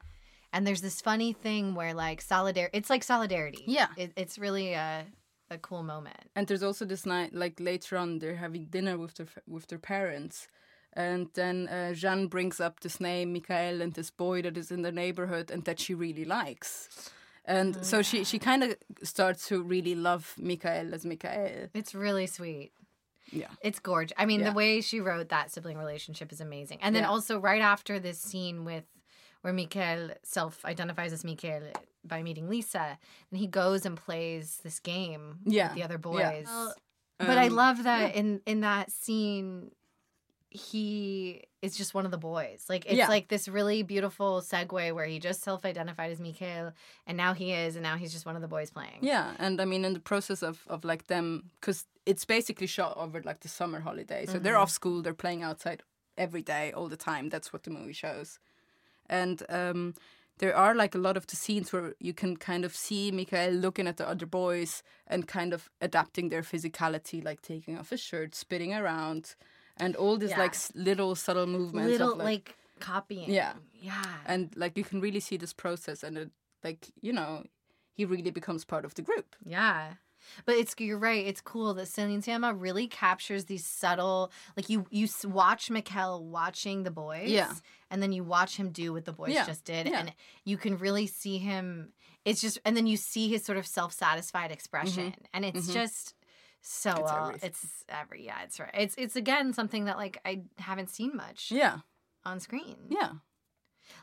S1: And there's this funny thing where like solidarity, it's like solidarity.
S2: Yeah.
S1: It, it's really a a cool moment.
S2: and there's also this night like later on they're having dinner with their with their parents and then uh, Jeanne brings up this name Mikael and this boy that is in the neighborhood and that she really likes and so she she kind of starts to really love Mikael as Mikael
S1: It's really sweet.
S2: yeah
S1: It's gorgeous. I mean,
S2: Yeah.
S1: the way she wrote that sibling relationship is amazing. And then
S2: Yeah.
S1: also right after this scene with where Mikael self-identifies as Mikael by meeting Lisa, and he goes and plays this game
S2: Yeah.
S1: with the other
S2: Yeah.
S1: boys. but I
S2: Um,
S1: love that
S2: yeah.
S1: in in that scene, he is just one of the boys. Like it's
S2: Yeah.
S1: like this really beautiful segue where he just self-identified as Mikael, and now he is, and now he's just one of the boys playing.
S2: Yeah, and I mean, in the process of, of like them, because it's basically shot over like the summer holiday. So they're off school, they're playing outside every day, all the time. That's what the movie shows. And um, there are like a lot of the scenes where you can kind of see Mikael looking at the other boys and kind of adapting their physicality, like taking off his shirt, spitting around, and all these
S1: Yeah.
S2: like little subtle movements.
S1: little
S2: of,
S1: like, copying.
S2: Yeah.
S1: yeah.
S2: and like you can really see this process, and it, like you know, he really becomes part of the group.
S1: Yeah. But it's you're right. It's cool that Celine Sciamma really captures these subtle, like you you watch Mikael watching the boys,
S2: Yeah.
S1: and then you watch him do what the boys
S2: Yeah,
S1: just did,
S2: yeah.
S1: and you can really see him. It's just, and then you see his sort of self satisfied expression, and it's
S2: mhm.
S1: just so
S2: It's
S1: well.
S2: everything.
S1: It's every yeah, it's right. It's it's again something that like I haven't seen much
S2: Yeah,
S1: on screen.
S2: yeah,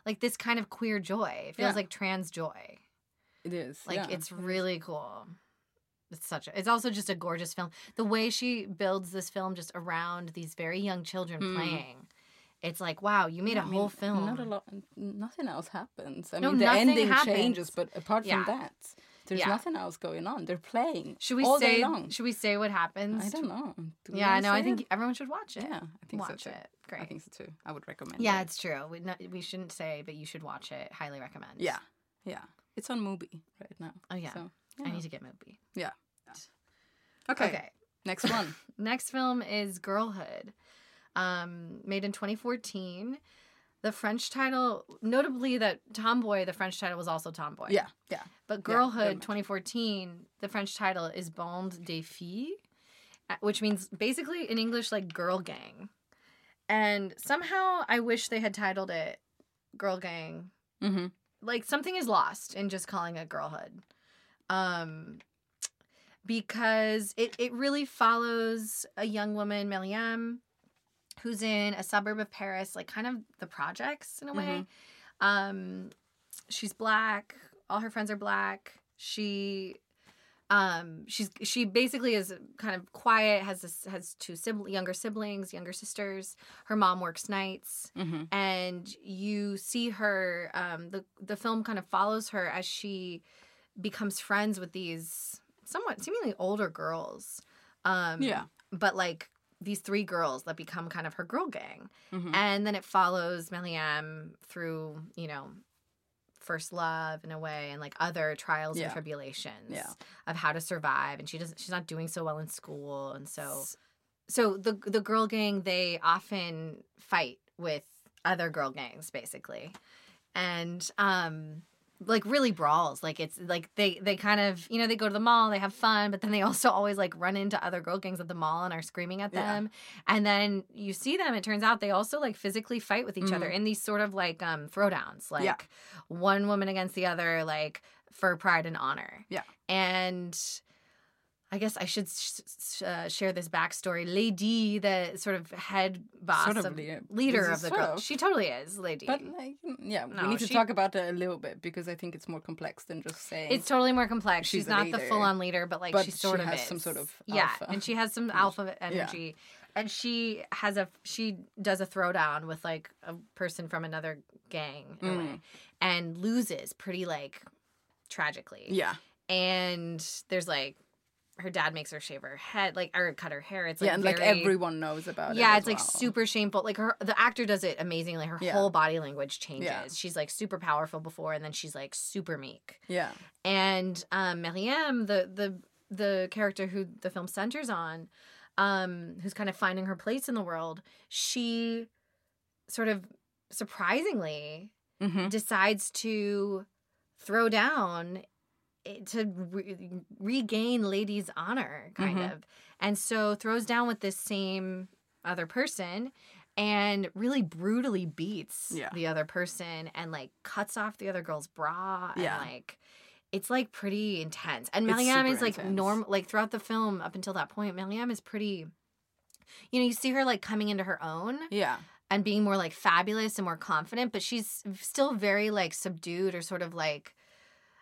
S1: like this kind of queer joy. It feels
S2: Yeah.
S1: like trans joy.
S2: it is.
S1: Like
S2: yeah, it is.
S1: really cool. It's such a. It's also just a gorgeous film. The way she builds this film just around these very young children
S2: Mm.
S1: playing, it's like wow, you made a
S2: I
S1: whole
S2: mean,
S1: film.
S2: Not a lot. Nothing else happens. I
S1: No,
S2: mean, the ending
S1: happens.
S2: changes, but apart
S1: Yeah.
S2: from that, there's
S1: Yeah.
S2: nothing else going on. They're playing.
S1: Should we
S2: all
S1: say?
S2: day long.
S1: Should we say what happens?
S2: I don't know. Do
S1: Yeah, I know. I think
S2: it?
S1: everyone should watch it.
S2: Yeah, I think
S1: watch
S2: so too.
S1: it. Great.
S2: I think so too. I would recommend.
S1: yeah,
S2: it.
S1: it's true. We we shouldn't say, but you should watch it. Highly recommend.
S2: yeah, yeah. It's on Mubi right now.
S1: Oh yeah.
S2: So,
S1: I need to get Mubi.
S2: Yeah. Okay.
S1: okay.
S2: Next one. *laughs*
S1: Next film is Girlhood, um, made in 2014. The French title, notably that Tomboy, the French title was also Tomboy.
S2: yeah, yeah.
S1: But Girlhood
S2: match.
S1: 2014, the French title is Bande de Filles, uh, which means basically in English like girl gang. And somehow I wish they had titled it Girl Gang.
S2: Mm-hmm.
S1: Like something is lost in just calling it Girlhood. Um because it, it really follows a young woman, Meliam, who's in a suburb of Paris, like kind of the projects in a way. Um, she's black. All her friends are black. She, um, she's she basically is kind of quiet. Has this, has two sibling, younger siblings, younger sisters. Her mom works nights
S2: Mm-hmm.
S1: and you see her um the the film kind of follows her as she becomes friends with these somewhat seemingly older girls um
S2: Yeah.
S1: but like these three girls that become kind of her girl gang
S2: Mm-hmm.
S1: and then it follows Meliam through you know first love in a way and like other trials
S2: Yeah.
S1: and tribulations
S2: Yeah.
S1: of how to survive and she doesn't she's not doing so well in school and so so the the girl gang they often fight with other girl gangs basically and um like really brawls like it's like they they kind of you know they go to the mall they have fun but then they *laughs* also always like run into other girl gangs at the mall and are screaming at
S2: Yeah.
S1: them and then you see them it turns out they also like physically fight with each other
S2: Mhm.
S1: in these sort of like um throwdowns like
S2: Yeah.
S1: one woman against the other like for pride and honor
S2: Yeah.
S1: and I guess I should sh- sh- uh, share this backstory. Lady, the sort of head boss,
S2: Sort
S1: of,
S2: of le-
S1: leader of the group,
S2: of?
S1: She totally is, Lady.
S2: But like, mm, yeah,
S1: No,
S2: we need to talk about it a little bit because I think it's more complex than just saying.
S1: it's totally more complex. She's,
S2: she's
S1: not the full on leader, but like
S2: but
S1: she sort
S2: she
S1: of
S2: has
S1: is.
S2: some sort of
S1: yeah,
S2: alpha.
S1: and she has some alpha energy. And she has a she does a throwdown with like a person from another gang in a way,
S2: Mm.
S1: and loses pretty like tragically.
S2: yeah,
S1: and there's like her dad makes her shave her head, like or cut her hair. It's like
S2: yeah, and like everyone knows about it.
S1: yeah, it's like
S2: well.
S1: super shameful. Like her, the actor does it amazingly. Her
S2: Yeah.
S1: whole body language changes.
S2: Yeah.
S1: She's like super powerful before, and then she's like super meek.
S2: Yeah,
S1: And um, Marieme, the the the character who the film centers on, um, who's kind of finding her place in the world, she sort of surprisingly
S2: mm-hmm.
S1: decides to throw down to re- regain lady's honor kind
S2: Mhm.
S1: of and so throws down with this same other person and really brutally beats
S2: Yeah.
S1: the other person and like cuts off the other girl's bra
S2: Yeah.
S1: and like it's like pretty intense and Meliam is like
S2: intense.
S1: normal like throughout the film up until that point Meliam is pretty you know you see her like coming into her own
S2: yeah,
S1: and being more like fabulous and more confident, but she's still very like subdued or sort of like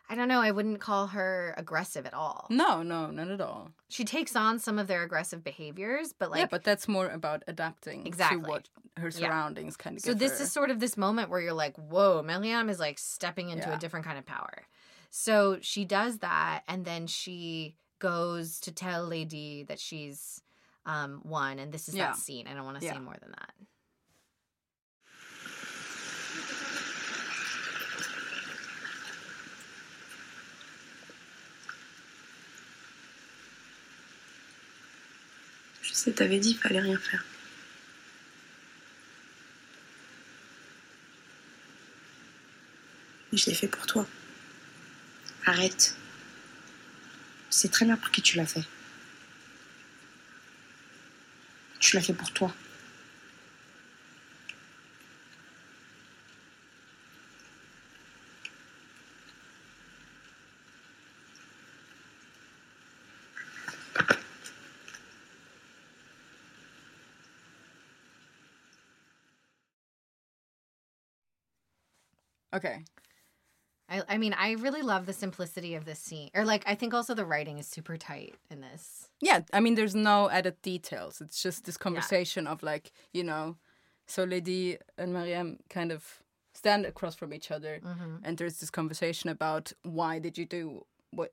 S1: I don't know, I wouldn't call her aggressive at all.
S2: No, no, not at all.
S1: She takes on some of their aggressive behaviors, but like
S2: yeah, but that's more about adapting
S1: Exactly.
S2: to what her
S1: Yeah.
S2: surroundings kind of
S1: So this
S2: her.
S1: is sort of this moment where you're like, whoa, Meliam is like stepping into
S2: Yeah.
S1: a different kind of power. So she does that, and then she goes to tell Lady that she's um, won, and this is
S2: Yeah.
S1: that scene. I don't want to
S2: Yeah.
S1: say more than that.
S4: Sais, t'avais dit qu'il fallait rien faire. Mais je l'ai fait pour toi.
S6: Arrête. C'est très bien pour qui tu l'as fait. Tu l'as fait pour toi.
S2: Okay.
S1: I, I mean, I really love the simplicity of this scene. Or, like, I think also the writing is super tight in this.
S2: Yeah, I mean, there's no added details. It's just this conversation of like, you know, so Lady and Marieme kind of stand across from each other,
S1: Mm-hmm.
S2: and there's this conversation about why did you do what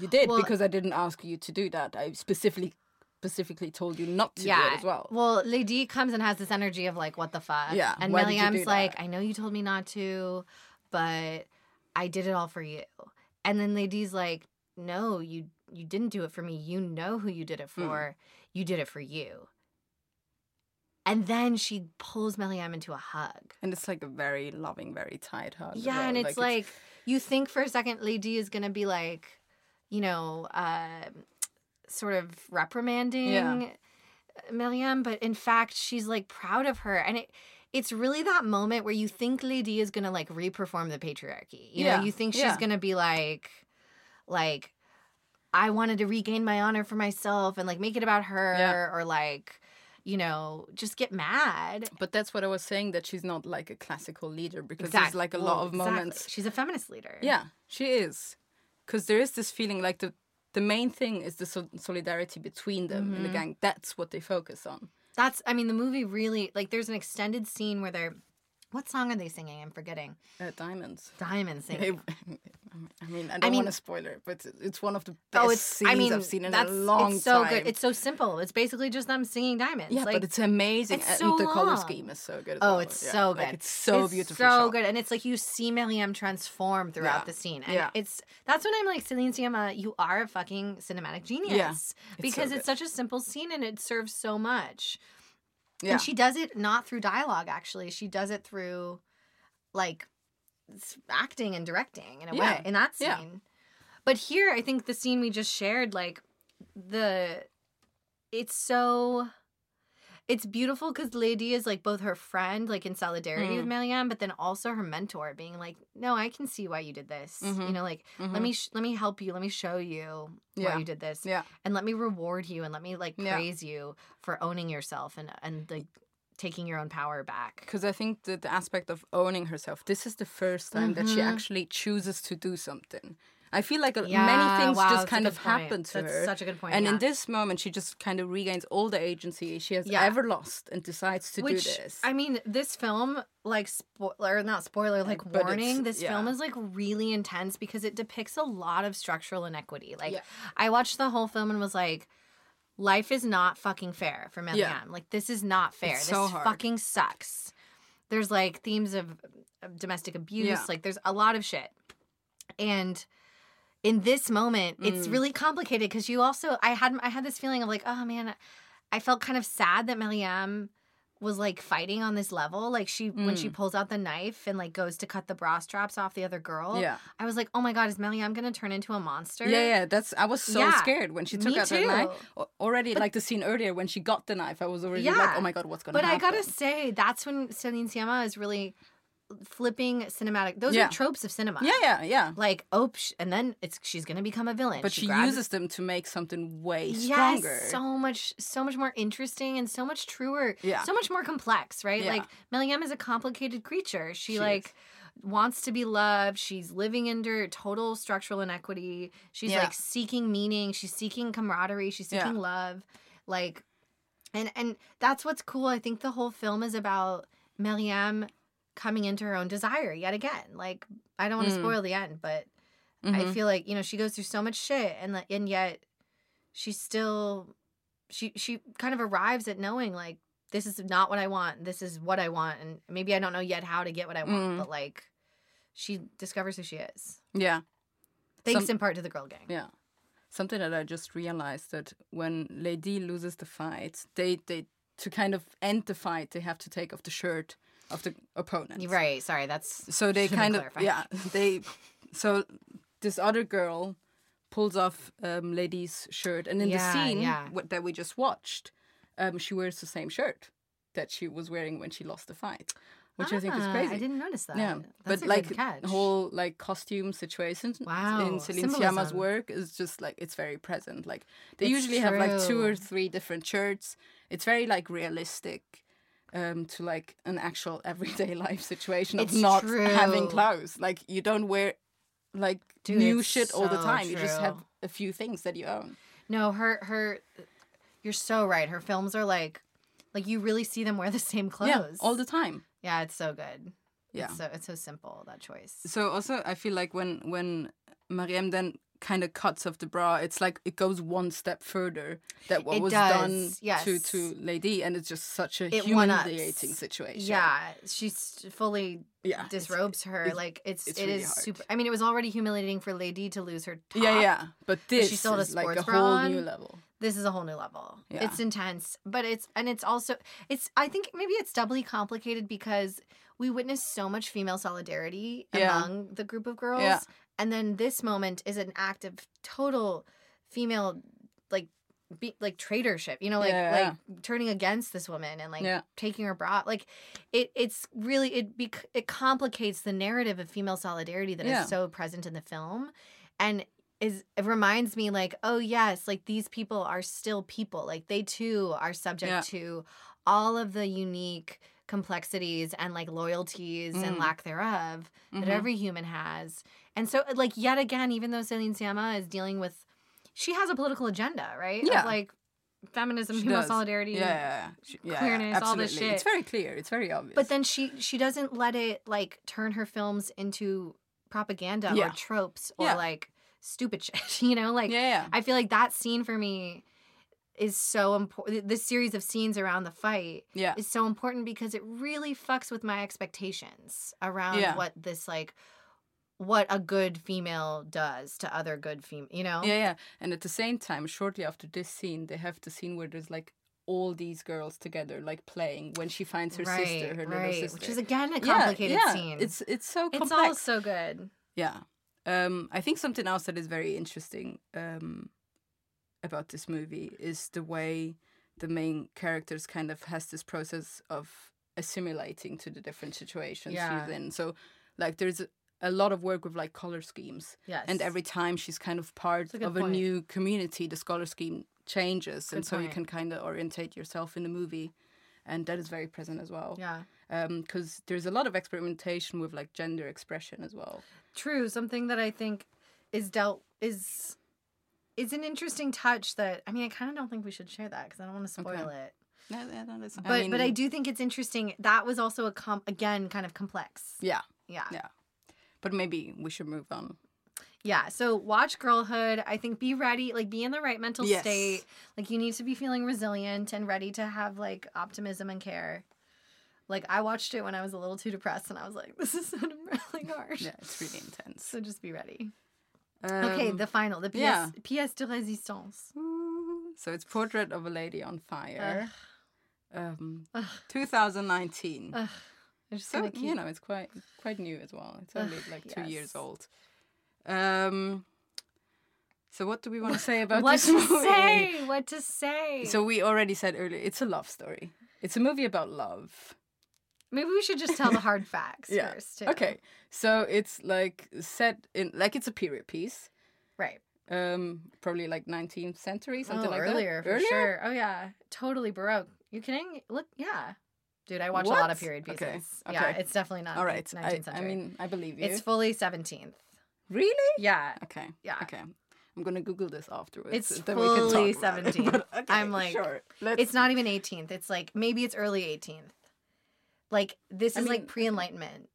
S2: you did?
S1: Well-
S2: because I didn't ask you to do that. I specifically specifically told you not to do
S1: yeah.
S2: it as well.
S1: Well, Lady comes and has this energy of like, what the fuck?
S2: Yeah,
S1: And
S2: why did you
S1: Meliam's
S2: do
S1: like. I know you told me not to, but I did it all for you. And then Lady's like, No, you you didn't do it for me. You know who you did it
S2: Hmm.
S1: for. You did it for you. And then she pulls Meliam into a hug.
S2: And it's like a very loving, very tight hug.
S1: Yeah,
S2: well.
S1: and it's like, you think for a second Lady is gonna be like, you know, uh, sort of reprimanding
S2: Yeah.
S1: Meliam, but in fact she's like proud of her, and it it's really that moment where you think Lady is gonna like reperform the patriarchy. You
S2: Yeah,
S1: know, you think she's
S2: yeah.
S1: gonna be like, like, I wanted to regain my honor for myself and like make it about her,
S2: Yeah.
S1: or like. You know, just get mad.
S2: But that's what I was saying that she's not like a classical leader because
S1: Exact-
S2: there's like a lot of
S1: exactly.
S2: moments
S1: She's a feminist leader.
S2: Yeah, she is. Because there is this feeling like the the main thing is the so- solidarity between them in the
S1: mm-hmm.
S2: gang. That's what they focus on.
S1: That's I mean the movie really like there's an extended scene where they're what song are they singing? I'm forgetting.
S2: Uh, diamonds.
S1: Diamond singing. *laughs*
S2: I mean, I don't
S1: mean-
S2: want to spoiler it, but it's one of the best
S1: oh, it's
S2: scenes
S1: I mean
S2: I've seen in a long
S1: it's so
S2: time.
S1: good. It's so simple. It's basically just them singing diamonds.
S2: yeah,
S1: like,
S2: but it's amazing,
S1: it's
S2: and
S1: so
S2: the color scheme is so good.
S1: Oh,
S2: well.
S1: it's
S2: Yeah,
S1: so
S2: like,
S1: good.
S2: it's so
S1: It's
S2: beautiful.
S1: so
S2: shot.
S1: good, and it's like you see Meliam transform throughout
S2: Yeah.
S1: the scene, and
S2: Yeah.
S1: it's that's when I'm like, Celine Sciamma, you are a fucking cinematic genius
S2: so
S1: because
S2: good.
S1: it's such a simple scene and it serves so much.
S2: Yeah,
S1: And she does it not through dialogue, actually. She does it through like acting and directing in a
S2: Yeah.
S1: way in that scene.
S2: Yeah.
S1: But here, I think the scene we just shared, like the, it's so, it's beautiful because Lady is like both her friend, like in solidarity with
S2: Mm.
S1: Meliam, but then also her mentor, being like, "No, I can see why you did this. You
S2: Mhm.
S1: know, like let
S2: Mhm.
S1: me sh- let me help you. Let me show you why
S2: Yeah.
S1: you did this
S2: Yeah,
S1: and let me reward you and let me like
S2: Yeah.
S1: praise you for owning yourself and and like taking your own power back.
S2: because I think that the aspect of owning herself. This is the first time that she
S1: Mhm.
S2: actually chooses to do something. I feel like uh,
S1: Yeah,
S2: many things
S1: wow,
S2: just kind of
S1: point.
S2: happen to
S1: That's
S2: her.
S1: such a good point.
S2: And
S1: yeah.
S2: in this moment, she just kind of regains all the agency she has
S1: Yeah.
S2: ever lost and decides to
S1: Which
S2: do this.
S1: I mean, this film, like spoiler, not spoiler, like
S2: but
S1: warning. This film is like really intense because it depicts a lot of structural inequity. Like. I watched the whole film and was like, life is not fucking fair for Meliam.
S2: Yeah.
S1: Like, this is not fair.
S2: It's
S1: this
S2: so hard.
S1: fucking sucks. There's like themes of, of domestic abuse. Like, there's a lot of shit. And in this moment, it's
S2: Mm.
S1: really complicated because you also I had I had this feeling of like, oh man, I felt kind of sad that Meliam was like fighting on this level. Like she when she
S2: Mm.
S1: pulls out the knife and like goes to cut the bra straps off the other girl.
S2: yeah,
S1: I was like, oh my god, is Meliam gonna turn into a monster?
S2: yeah, yeah. That's I was so
S1: Yeah.
S2: scared when she took
S1: Me
S2: out the knife.
S1: too.
S2: Al- Already, like the scene earlier when she got the knife, I was already like, oh my god, what's gonna
S1: But I gotta say, that's when Celine Sciamma is really flipping cinematic. Those
S2: Yeah.
S1: are tropes of cinema.
S2: yeah, yeah, yeah.
S1: Like, oh, sh- and then it's she's gonna become a villain.
S2: But she,
S1: grabs-
S2: uses them to make something way
S1: yes,
S2: stronger.
S1: so much, so much more interesting and so much truer.
S2: Yeah.
S1: so much more complex, right?
S2: Yeah.
S1: Like Meliam is a complicated creature. She,
S2: She
S1: like wants to be loved. She's living under total structural inequity. She's
S2: Yeah.
S1: like seeking meaning. She's seeking camaraderie. She's seeking love. Like, and and that's what's cool. I think the whole film is about Marieme coming into her own desire yet again. Like, I don't want to
S2: Mm.
S1: spoil the end, but I
S2: Mhm.
S1: feel like you know she goes through so much shit, and and yet she still she she kind of arrives at knowing like this is not what I want. This is what I want, and maybe I don't know yet how to get what I want,
S2: Mm.
S1: but like she discovers who she is.
S2: yeah.
S1: Thanks
S2: Some-
S1: in part to the girl gang.
S2: Yeah. Something that I just realized that when Lady loses the fight, they they to kind of end the fight, they have to take off the shirt of the opponent.
S1: Right. Sorry. That's
S2: So they kind of
S1: clarified.
S2: yeah they so this other girl pulls off um, Lady's shirt, and in
S1: Yeah,
S2: the scene
S1: yeah.
S2: that we just watched, um, she wears the same shirt that she was wearing when she lost the fight, which I think is
S1: Ah,
S2: crazy.
S1: I didn't notice that.
S2: Yeah,
S1: That's
S2: but like whole like costume situation
S1: Wow,
S2: in Celine Sciamma's work is just like it's very present. Like they
S1: It's
S2: usually have like two or three different shirts. It's very like realistic um to like an actual *laughs* everyday life situation of
S1: It's
S2: not having clothes. Like you don't wear like
S1: Dude,
S2: new shit all the
S1: so
S2: time. You just have a few things that you own.
S1: No, her her you're so right. Her films are like like you really see them wear the same *laughs* clothes.
S2: Yeah, all the time.
S1: Yeah, it's so good.
S2: Yeah.
S1: It's so it's so simple, that choice.
S2: So also, I feel like when when Marieme then kind of cuts off the bra, it's like it goes one step further that what
S1: It
S2: was done
S1: yes.
S2: to to Lady, and it's just such a
S1: It
S2: humiliating situation.
S1: Yeah, she's fully
S2: yeah, it's-
S1: disrobes her.
S2: it's-
S1: like it's,
S2: it's
S1: it
S2: really
S1: is super. I mean, it was already humiliating for Lady to lose her top.
S2: Yeah, yeah, but this
S1: she still a
S2: is like a
S1: sports bra
S2: whole
S1: on.
S2: new level.
S1: This is a whole new level.
S2: Yeah.
S1: It's intense, but it's and it's also it's. I think maybe it's doubly complicated because we witnessed so much female solidarity
S2: Yeah.
S1: among the group of girls,
S2: Yeah.
S1: And then this moment is an act of total female like be, like traitorship you know like
S2: Yeah,
S1: like turning against this woman and like
S2: Yeah.
S1: taking her bra like it it's really it bec- it complicates the narrative of female solidarity that is
S2: Yeah.
S1: so present in the film and is it reminds me like oh yes like these people are still people like they too are subject
S2: Yeah.
S1: to all of the unique complexities and like loyalties and
S2: Mm.
S1: lack thereof that
S2: Mhm.
S1: every human has. And so, uh, like, yet again, even though Celine Sciamma is dealing with, she has a political agenda, right?
S2: Yeah.
S1: Of, like feminism,
S2: She
S1: female
S2: does.
S1: solidarity.
S2: Yeah, yeah, yeah. She- yeah,
S1: queerness, all this
S2: absolutely. It's very clear. It's very obvious.
S1: But then she she doesn't let it like turn her films into propaganda or tropes or like stupid *laughs* shit. You know, like
S2: yeah.
S1: I feel like that scene for me is so important. This series of scenes around the fight
S2: yeah.
S1: is so important because it really fucks with my expectations around what this like what a good female does to other good female you know
S2: Yeah, yeah. And at the same time, shortly after this scene, they have the scene where there's like all these girls together, like playing when she finds her
S1: right,
S2: sister, her little sister.
S1: which is again a complicated
S2: yeah,
S1: scene
S2: It's it's so
S1: it's all so good
S2: Yeah. Um, I think something else that is very interesting um, about this movie is the way the main characters kind of has this process of assimilating to the different situations
S1: Yeah.
S2: she's in. So, like, there's a, lot of work with like color schemes,
S1: yes.
S2: and every time she's kind of part
S1: a
S2: of a
S1: point.
S2: new community, the scholar scheme changes, and
S1: Good
S2: so you can kind of orientate yourself in the movie, and that is very present as well.
S1: yeah.
S2: Um, because there's a lot of experimentation with like gender expression as well.
S1: true. Something that i think is dealt is is an interesting touch that i mean i kind of don't think we should share that because i don't want to spoil
S2: Okay.
S1: it
S2: Yeah, yeah, that is-
S1: but but i
S2: mean,
S1: do think it's interesting. That was also a com again kind of complex.
S2: Yeah,
S1: yeah.
S2: Yeah. But maybe we should move on.
S1: Yeah, so watch Girlhood. I think be ready, like be in the right mental
S2: Yes.
S1: state. Like you need to be feeling resilient and ready to have like optimism and care. Like I watched it when I was a little too depressed and I was like, this is *laughs* so really harsh.
S2: Yeah, it's really intense.
S1: So just be ready. okay,
S2: Um,
S1: the final, the pièce,
S2: yeah.
S1: pièce de résistance.
S2: so it's Portrait of a Lady on Fire, um,
S1: Ugh.
S2: 2019.
S1: Ugh. I just
S2: so
S1: keep
S2: you know, it's quite quite new as well. It's only like two years old. Um. So what do we want to say about *laughs*
S1: what
S2: this
S1: to
S2: movie?
S1: say? What to say?
S2: So we already said earlier, it's a love story. It's a movie about love.
S1: maybe we should just tell the hard facts *laughs*
S2: Yeah.
S1: first. Too.
S2: Okay, so it's like set in like it's a period piece.
S1: Right.
S2: Um, probably like 19th century, something
S1: oh,
S2: like
S1: earlier,
S2: that.
S1: for sure. Oh yeah, totally baroque. You kidding? Look, yeah. Dude, I watch a lot of period pieces.
S2: Okay,
S1: Yeah, it's definitely not
S2: All right.
S1: 19th
S2: I,
S1: century.
S2: I mean, I believe you.
S1: it's fully 17th.
S2: really?
S1: Yeah.
S2: Okay.
S1: Yeah.
S2: Okay. I'm gonna Google this afterwards.
S1: It's
S2: then we can talk
S1: fully
S2: about it. *laughs* Okay,
S1: I'm like,
S2: sure. Let's,
S1: It's not even 18th. It's like maybe it's early 18th. Like this
S2: I
S1: is
S2: mean,
S1: like pre-enlightenment.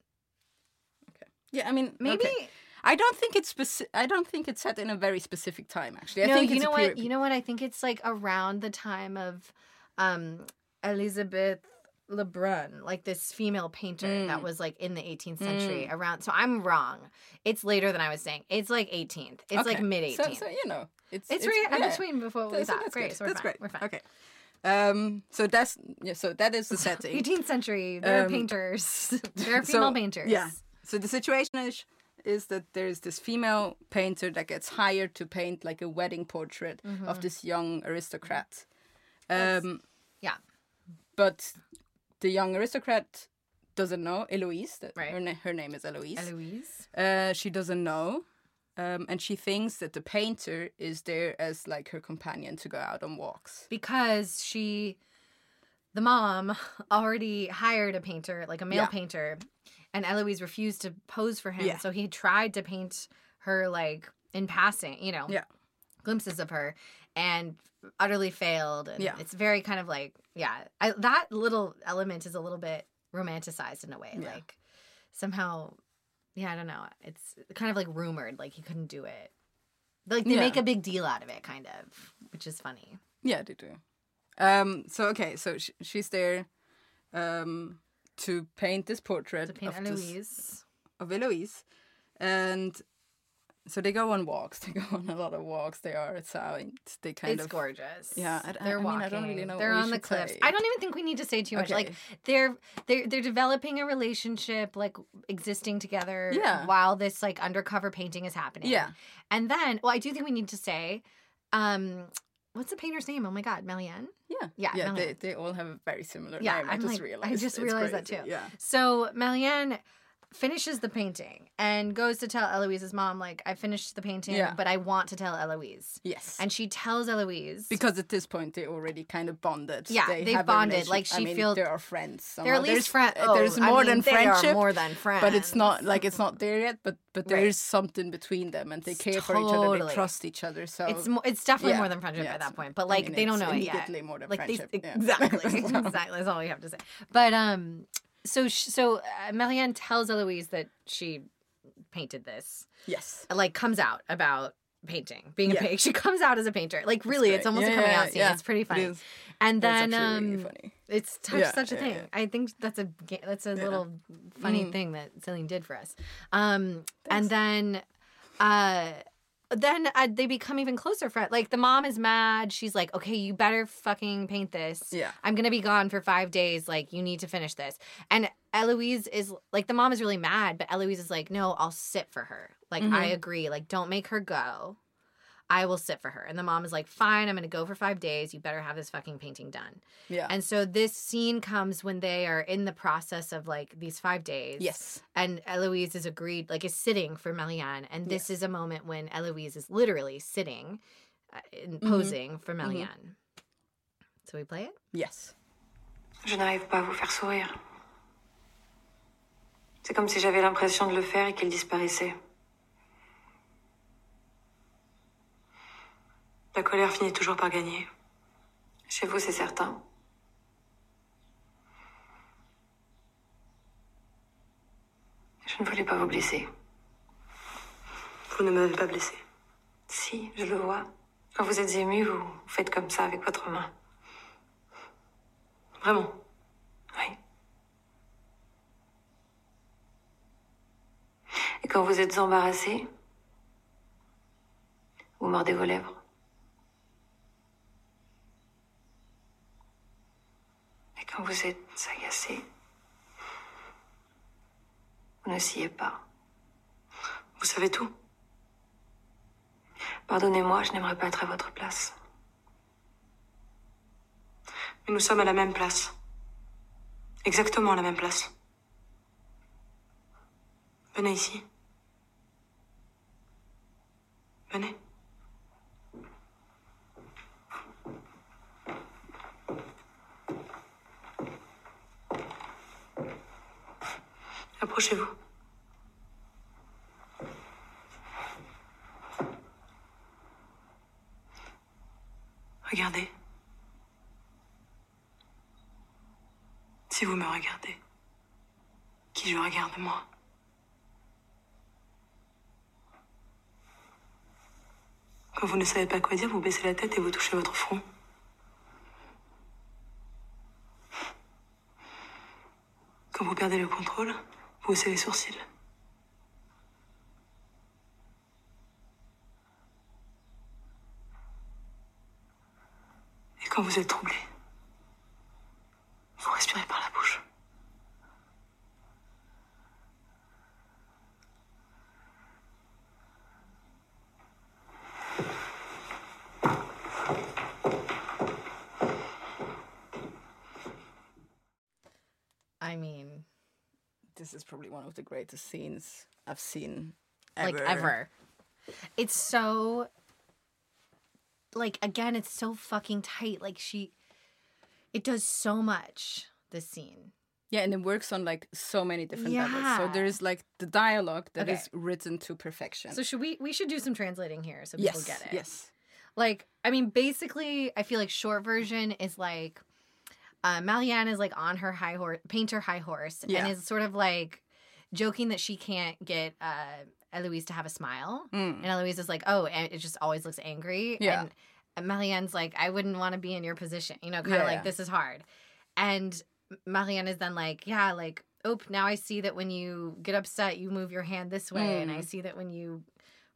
S1: Okay.
S2: Yeah, I mean,
S1: Maybe
S2: okay. I don't think it's speci- I don't think it's set in a very specific time. Actually, I
S1: no,
S2: think
S1: you
S2: it's
S1: know what? You know what? I think it's like around the time of um Elizabeth Lebrun, like this female painter that
S2: Mm.
S1: was like in the 18th century around. So I'm wrong. It's later than I was saying. It's like 18th. It's like
S2: Okay.
S1: mid 18th.
S2: So, so you know, it's
S1: it's, right in between before we
S2: So- so
S1: thought.
S2: that's
S1: Great.
S2: good.
S1: So
S2: that's
S1: fine.
S2: great.
S1: We're fine.
S2: Okay. Um. So that's yeah. So that is the *laughs* setting.
S1: 18th century. There are
S2: Um,
S1: painters. *laughs* there are
S2: so,
S1: female painters.
S2: Yeah. So the situation is is that there's this female painter that gets hired to paint like a wedding portrait
S1: Mm-hmm.
S2: of this young aristocrat. Um,
S1: Yeah.
S2: but the young aristocrat doesn't know Eloise. That
S1: Right.
S2: her, na- her name is Eloise.
S1: Eloise.
S2: Uh, she doesn't know. Um, and she thinks that the painter is there as like her companion to go out on walks.
S1: because she the mom *laughs* already hired a painter like a male
S2: Yeah.
S1: painter and eloise refused to pose for him
S2: Yeah.
S1: so he tried to paint her like in passing you know
S2: Yeah.
S1: glimpses of her and utterly failed and
S2: Yeah.
S1: it's very kind of like yeah I, that little element is a little bit romanticized in a way
S2: Yeah.
S1: like somehow yeah i don't know it's kind of like rumored like he couldn't do it like they
S2: Yeah.
S1: make a big deal out of it kind of which is funny
S2: Yeah, they do. Um, so okay, so sh- she's there um, to paint this portrait
S1: to paint
S2: of, this- of Eloise, and so they go on walks. *laughs* They go on a lot of walks. They are outside. They kind
S1: it's
S2: of
S1: gorgeous.
S2: Yeah, I- I-
S1: they're
S2: I mean,
S1: walking.
S2: I don't really know
S1: They're on the cliffs.
S2: say.
S1: I don't even think we need to say too much. Like they're they're they're developing a relationship, like existing together.
S2: Yeah.
S1: While this like undercover painting is happening.
S2: Yeah.
S1: And then, well, I do think we need to say, um, what's the painter's name? Oh my God, Marianne.
S2: yeah
S1: Yeah,
S2: yeah. They, they all have a very similar
S1: Yeah,
S2: name. I
S1: I'm
S2: just
S1: like,
S2: realized.
S1: I just
S2: It's
S1: realized that too.
S2: Yeah.
S1: So Marianne finishes the painting and goes to tell Eloise's mom, like, I finished the painting,
S2: Yeah.
S1: but I want to tell Eloise.
S2: Yes.
S1: And she tells Eloise
S2: because at this point they already kind of bonded.
S1: Yeah,
S2: they
S1: they've bonded, like,
S2: I
S1: she
S2: mean,
S1: feels-
S2: they are friends.
S1: They're at least friends.
S2: uh, There's more than friendship.
S1: more than friends.
S2: but it's not like it's not there yet. But but
S1: Right.
S2: there's something between them, and they care for each other. They trust each other. So
S1: It's mo- it's definitely
S2: yeah,
S1: more than friendship
S2: yeah,
S1: at that point. But
S2: I
S1: like
S2: mean,
S1: they don't know it yet.
S2: more than
S1: like
S2: friendship. Yeah.
S1: exactly, *laughs* exactly. That's all you have to say. But um, so so uh, Marianne tells Eloise that she painted this.
S2: yes.
S1: Like comes out about painting, being a
S2: Yeah.
S1: painter. *laughs* She comes out as a painter. Like really, it's almost a coming
S2: yeah,
S1: out scene.
S2: yeah.
S1: It's pretty funny. And then um,
S2: really funny.
S1: it's such
S2: Yeah,
S1: such a
S2: yeah,
S1: thing.
S2: yeah.
S1: I think that's a that's a
S2: Yeah.
S1: little funny
S2: Mm.
S1: thing that Celine did for us. Um, and then, uh, then uh, they become even closer friends. Like the mom is mad. She's like, "Okay, you better fucking paint this.
S2: Yeah.
S1: I'm gonna be gone for five days. Like you need to finish this." And Eloise is like, the mom is really mad, but Eloise is like, "No, I'll sit for her. Like I
S2: Mhm.
S1: agree. Like don't make her go." I will sit for her. And the mom is like, fine, I'm going to go for five days. You better have this fucking painting done.
S2: Yeah.
S1: And so this scene comes when they are in the process of like these five days.
S2: yes.
S1: And Eloise is agreed, like, is sitting for Marianne. And this is a moment when Eloise is literally sitting uh, and
S2: Mm-hmm.
S1: posing for Marianne. So we play it?
S2: Yes.
S7: Je n'arrive pas à vous faire sourire. C'est comme si j'avais l'impression de le faire et qu'il disparaissait. La colère finit toujours par gagner. Chez vous, c'est certain. Je ne voulais pas vous blesser. Vous ne m'avez pas blessé. Si, je le vois. Quand vous êtes ému, vous faites comme ça avec votre main. Vraiment. Oui. Et quand vous êtes embarrassé, vous mordez vos lèvres. Et quand vous êtes agacé, vous ne sciez pas. Vous savez tout. Pardonnez-moi, je n'aimerais pas être à votre place. Mais nous sommes à la même place. Exactement à la même place. Venez ici. Venez. Approchez-vous. Regardez. Si vous me regardez, qui je regarde moi? Quand vous ne savez pas quoi dire, vous baissez la tête et vous touchez votre front. Quand vous perdez le contrôle, vous haussez les sourcils. Et quand vous êtes troublé, vous respirez par la bouche.
S2: This is probably one of the greatest scenes I've seen ever.
S1: like ever. It's so like again, it's so fucking tight. Like she it does so much, this scene.
S2: Yeah, and it works on like so many different levels. So there's like the dialogue that is
S1: Okay.
S2: written to perfection.
S1: So should we we should do some translating here so people
S2: yes,
S1: get it.
S2: yes,
S1: Like, I mean, basically, I feel like short version is like uh, Marianne is like on her high horse, painter high horse,
S2: Yeah.
S1: and is sort of like joking that she can't get uh, Eloise to have a smile,
S2: Mm.
S1: and Eloise is like, "Oh, and it just always looks angry."
S2: Yeah.
S1: And Marianne's like, "I wouldn't want to be in your position," you know, kind of
S2: Yeah,
S1: like
S2: yeah.
S1: this is hard, and Marianne is then like, "Yeah, like." Oh, now I see that when you get upset, you move your hand this way, and I
S2: Mm.
S1: see that when you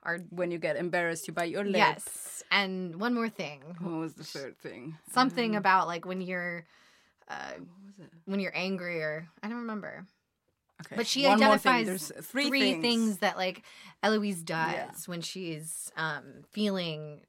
S1: are
S2: when you get embarrassed, you bite your lip.
S1: Yes. And one more thing.
S2: What was the third thing?
S1: Something
S2: Um,
S1: about like when you're uh
S2: it?
S1: when you're angry or I don't remember.
S2: Okay.
S1: But she
S2: one
S1: identifies three,
S2: three,
S1: things. that like Eloise does
S2: Yeah.
S1: when she's um feeling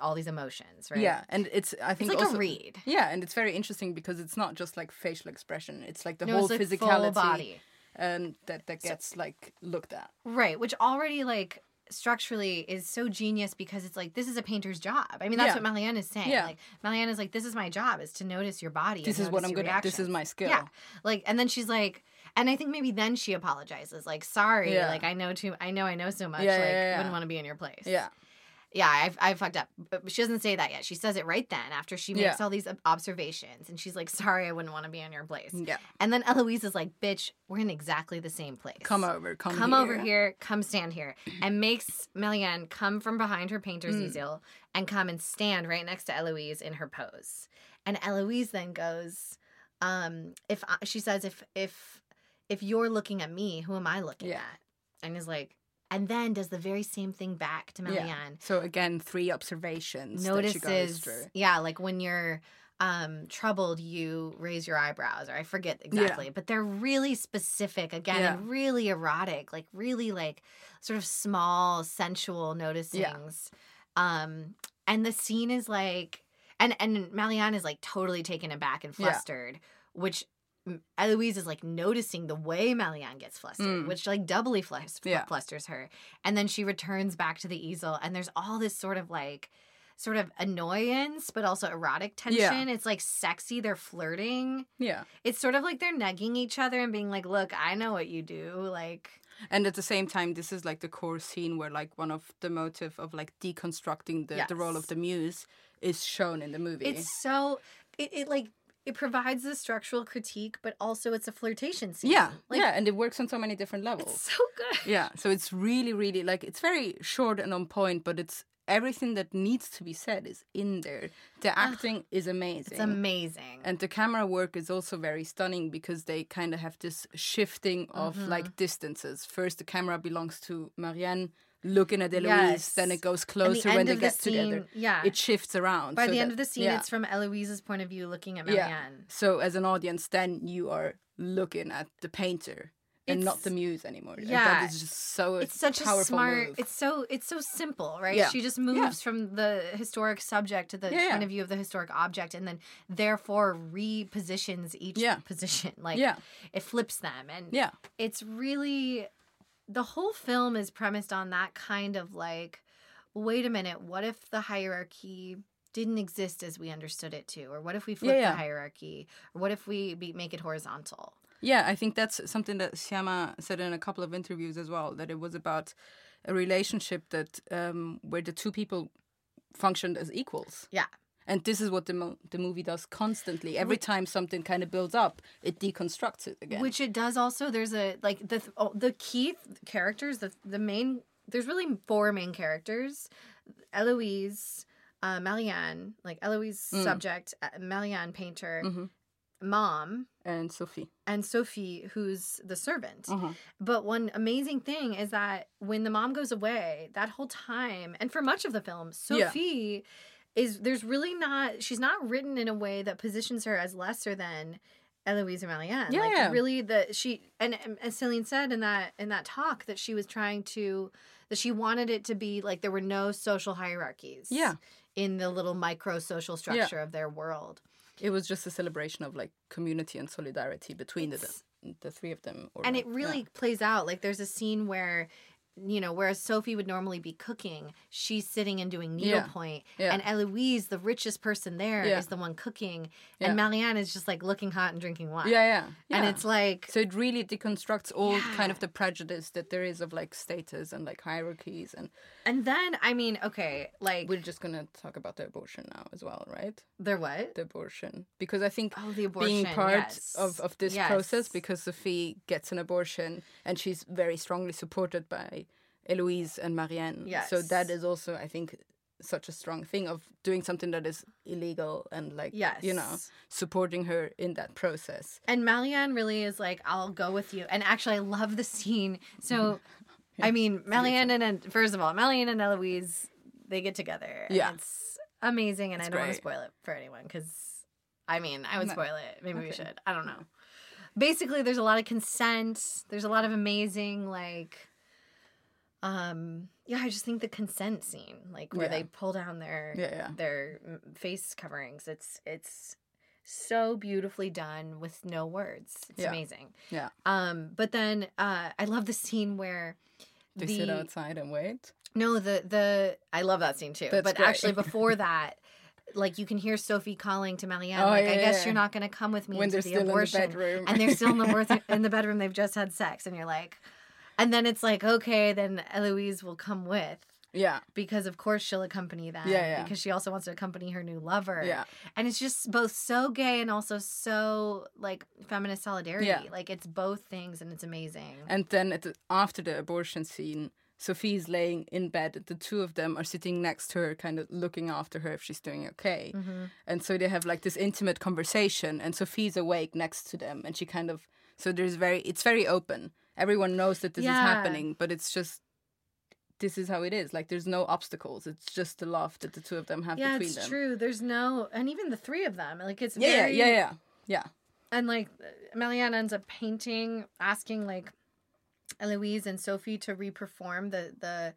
S1: all these emotions, right?
S2: Yeah, and it's I
S1: It's
S2: think
S1: like
S2: also,
S1: a read.
S2: Yeah, and it's very interesting because it's not just like facial expression; it's like the
S1: No,
S2: whole
S1: it's like
S2: physicality
S1: body.
S2: and that that gets like looked at.
S1: Right, which already like structurally is so genius because it's like this is a painter's job. I mean, that's
S2: Yeah.
S1: what Marianne is saying.
S2: Yeah.
S1: Like Marianne is like, this is my job is to notice your body.
S2: This is what I'm good at. This is my skill.
S1: Yeah, like, and then she's like, and I think maybe then she apologizes, like, sorry,
S2: Yeah.
S1: like I know too, I know I know so much,
S2: Yeah,
S1: like
S2: yeah,
S1: wouldn't want to be in your place.
S2: Yeah,
S1: yeah, I've I've fucked up. But she doesn't say that yet. She says it right then after she makes
S2: Yeah.
S1: all these observations, and she's like, sorry, I wouldn't want to be in your place.
S2: yeah.
S1: And then Eloise is like, bitch, we're in exactly the same place
S2: Come over, come,
S1: come
S2: here.
S1: over here, come stand here, *clears throat* and makes Marianne come from behind her painter's
S2: Mm.
S1: easel and come and stand right next to Eloise in her pose. And Eloise then goes, um, if I, she says, if if if you're looking at me, who am I looking
S2: Yeah.
S1: at? And is like, and then does the very same thing back to Marianne.
S2: Yeah. So again, three observations. that she goes
S1: Notices, yeah, like when you're um troubled you raise your eyebrows or i forget exactly but they're really specific again
S2: Yeah.
S1: and really erotic like really like sort of small sensual noticings um and the scene is like and and Marianne is like totally taken aback and
S2: Yeah.
S1: flustered which Eloise is like noticing the way Marianne gets flustered,
S2: Mm.
S1: which like doubly flus-
S2: Yeah.
S1: flusters her. And then she returns back to the easel, and there's all this sort of like, sort of annoyance, but also erotic tension. It's like sexy. They're flirting.
S2: Yeah.
S1: It's sort of like they're negging each other and being like, "Look, I know what you do." Like,
S2: And at the same time, this is like the core scene where like one of the motive of like deconstructing the, the role of the muse is shown in the movie.
S1: it's so it, it like it provides the structural critique, but also it's a flirtation scene.
S2: yeah,
S1: like,
S2: yeah, and it works on so many different levels.
S1: It's so good.
S2: yeah, so it's really, really like it's very short and on point, but it's everything that needs to be said is in there. The acting is amazing.
S1: It's amazing.
S2: And the camera work is also very stunning because they kind of have this shifting of
S1: Mm-hmm.
S2: like distances. First, the camera belongs to Marianne looking at Eloise, then it goes
S1: And the
S2: closer when they get together.
S1: yeah.
S2: It shifts around.
S1: By
S2: so
S1: the end of the scene,
S2: yeah.
S1: it's from Eloise's point of view looking at
S2: yeah.
S1: Marianne.
S2: So as an audience, then you are looking at the painter and not the muse anymore. And
S1: yeah.
S2: that is just so
S1: It's such a
S2: powerful
S1: smart.
S2: move.
S1: It's so it's so simple, right?
S2: Yeah.
S1: She just moves from the historic subject to the
S2: Yeah,
S1: point
S2: yeah.
S1: of view of the historic object, and then therefore repositions each
S2: Yeah.
S1: position. Like
S2: Yeah.
S1: it flips them, and
S2: yeah,
S1: it's really the whole film is premised on that kind of like wait a minute what if the hierarchy didn't exist as we understood it to or what if we flip
S2: yeah.
S1: the hierarchy or what if we be, make it horizontal
S2: Yeah, I think that's something that Sciamma said in a couple of interviews as well. That it was about a relationship that um, where the two people functioned as equals.
S1: Yeah.
S2: And this is what the mo- the movie does constantly. Every time something kind of builds up, it deconstructs it again.
S1: Which it does also. There's a like the oh, the key th- characters. The the main. There's really four main characters: Eloise, uh, Marianne, like Eloise subject, uh, Marianne painter,
S2: Mhm.
S1: mom,
S2: and Sophie.
S1: and Sophie, who's the servant.
S2: Uh-huh.
S1: But one amazing thing is that when the mom goes away, that whole time, and for much of the film,
S2: Yeah.
S1: Is there's really not she's not written in a way that positions her as lesser than Eloise Marianne.
S2: Yeah,
S1: like really the she and, and as Celine said in that in that talk that she was trying to that she wanted it to be like there were no social hierarchies.
S2: Yeah.
S1: In the little micro social structure of their world.
S2: It was just a celebration of like community and solidarity between the the three of them. Or
S1: and
S2: like-
S1: it really
S2: yeah.
S1: plays out like there's a scene where you know whereas sophie would normally be cooking she's sitting and doing needlepoint
S2: Yeah.
S1: and eloise the richest person there is
S2: Yeah.
S1: the one cooking
S2: Yeah.
S1: and marianne is just like looking hot and drinking wine
S2: Yeah, yeah,
S1: and it's like
S2: so it really deconstructs all kind of the prejudice that there is of like status and like hierarchies and
S1: and then i mean okay like
S2: we're just gonna talk about the abortion now as well right
S1: they're what
S2: the abortion because i think
S1: oh the abortion, being
S2: part
S1: yes.
S2: of, of this
S1: Yes.
S2: process because sophie gets an abortion and she's very strongly supported by eloise and marianne so that is also i think such a strong thing of doing something that is illegal and like you know supporting her in that process
S1: And Marianne really is like, I'll go with you. And actually, I love the scene. So, *laughs* I mean, Marianne and first of all, Marianne and Eloise, they get together. and
S2: Yeah.
S1: it's amazing. And
S2: It's
S1: I don't want to spoil it for anyone because, I mean, I would
S2: No.
S1: spoil it. Maybe we should. I don't know. Basically, there's a lot of consent. There's a lot of amazing like. Um. Yeah, I just think the consent scene, like where
S2: Yeah.
S1: they pull down their
S2: Yeah, yeah.
S1: their mm, face coverings. It's it's so beautifully done with no words. It's amazing.
S2: yeah
S1: Um, but then uh, I love the scene where
S2: they
S1: the
S2: sit outside and wait
S1: no the the I love that scene too.
S2: That's
S1: but
S2: great.
S1: actually *laughs* before that. Like you can hear Sophie calling to Marianne,
S2: Oh,
S1: like
S2: yeah,
S1: I guess
S2: yeah.
S1: you're not going to come with me
S2: when
S1: into
S2: they're
S1: the
S2: still in the bedroom
S1: and they're still in the *laughs* in the bedroom. They've just had sex, and you're like, and then it's like, okay, then Eloise will come with
S2: yeah
S1: because of course she'll accompany them.
S2: Yeah, yeah.
S1: Because she also wants to accompany her new lover.
S2: yeah
S1: And it's just both so gay and also so like feminist solidarity.
S2: Yeah.
S1: Like it's both things and it's amazing.
S2: And then at the, after the abortion scene, Sophie's laying in bed. The two of them are sitting next to her, kind of looking after her if she's doing okay.
S1: Mm-hmm.
S2: And so they have like this intimate conversation, and Sophie's awake next to them, and she kind of so there's very it's very open. Everyone knows that this
S1: Yeah.
S2: is happening, but it's just this is how it is. Like there's no obstacles. It's just the love that the two of them have
S1: yeah,
S2: between
S1: it's
S2: them.
S1: true. There's no and even the three of them. Like it's
S2: Yeah, yeah,
S1: very
S2: yeah, yeah, yeah.
S1: and like Marianne ends up painting, asking like Eloise and Sophie to reperform the the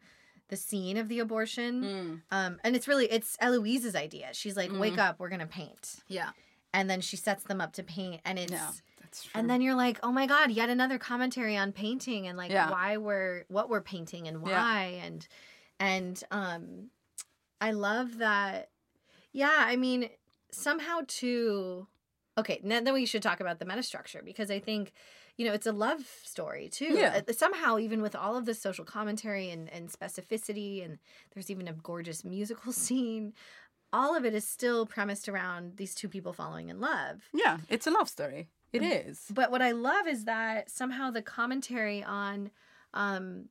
S1: the scene of the abortion.
S2: Mm.
S1: Um, and it's really it's Eloise's idea. She's like,
S2: Mm-hmm.
S1: "Wake up, we're gonna paint,"
S2: Yeah,
S1: and then she sets them up to paint, and it's
S2: yeah.
S1: And then you're like, "Oh my god, yet another commentary on painting and like
S2: Yeah.
S1: why we're what we're painting and
S2: Yeah.
S1: why and and um, I love that. Yeah, I mean somehow too. Okay, now then we should talk about the metastructure because I think you know it's a love story too
S2: Yeah.
S1: Uh, somehow even with all of the social commentary and, and specificity and there's even a gorgeous musical *laughs* scene all of it is still premised around these two people falling in love
S2: yeah, it's a love story. It
S1: Mm. but what i love is that somehow the commentary on um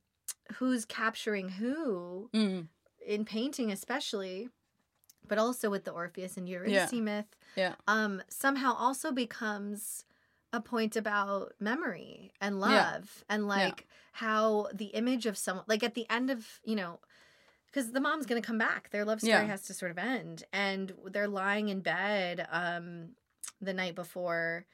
S1: who's capturing who
S2: Mm.
S1: in painting especially but also with the orpheus and eurydice myth
S2: Yeah.
S1: um somehow also becomes a point about memory and love
S2: Yeah.
S1: and like how the image of someone like at the end of you know because the mom's gonna come back their love story
S2: Yeah.
S1: has to sort of end and they're lying in bed um the night before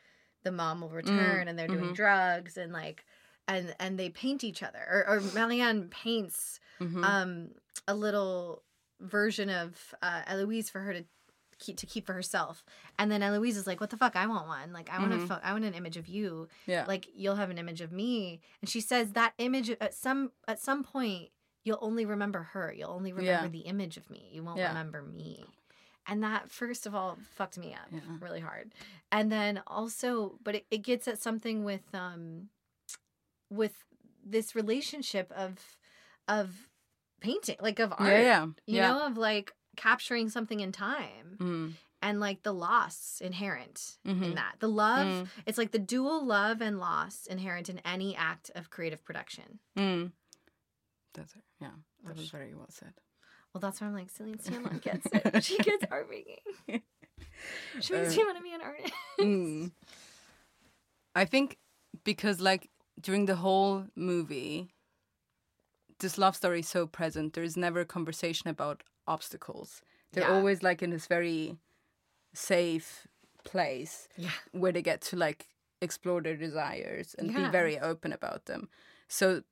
S1: the mom will return and they're doing
S2: mhm.
S1: drugs and like and and they paint each other or, or Marianne paints
S2: Mhm.
S1: um a little version of uh, Eloise for her to keep to keep for herself. And then Eloise is like, "What the fuck? I want one. Like, I want
S2: Mhm.
S1: a, fo- I want an image of you.
S2: yeah.
S1: Like, you'll have an image of me." And she says that image at some at some point you'll only remember her. You'll only remember
S2: Yeah.
S1: the image of me. You won't
S2: Yeah.
S1: remember me. And that first of all fucked me up
S2: Yeah.
S1: really hard and then also but it, it gets at something with um with this relationship of of painting like of art
S2: Yeah, yeah,
S1: you
S2: yeah.
S1: know of like capturing something in time
S2: Mm.
S1: and like the loss inherent in
S2: Mhm.
S1: that the love
S2: Mm.
S1: it's like the dual love and loss inherent in any act of creative production
S2: Mm. That's it. Yeah, that was very well said.
S1: Well that's why i'm like celine sciamma gets it she gets art making *laughs* she makes
S2: Uh,
S1: me want to be an artist
S2: Mm. I think because like during the whole movie, this love story is so present. There is never a conversation about obstacles. They're
S1: Yeah.
S2: always like in this very safe place
S1: yeah
S2: where they get to like explore their desires and
S1: Yeah.
S2: be very open about them. So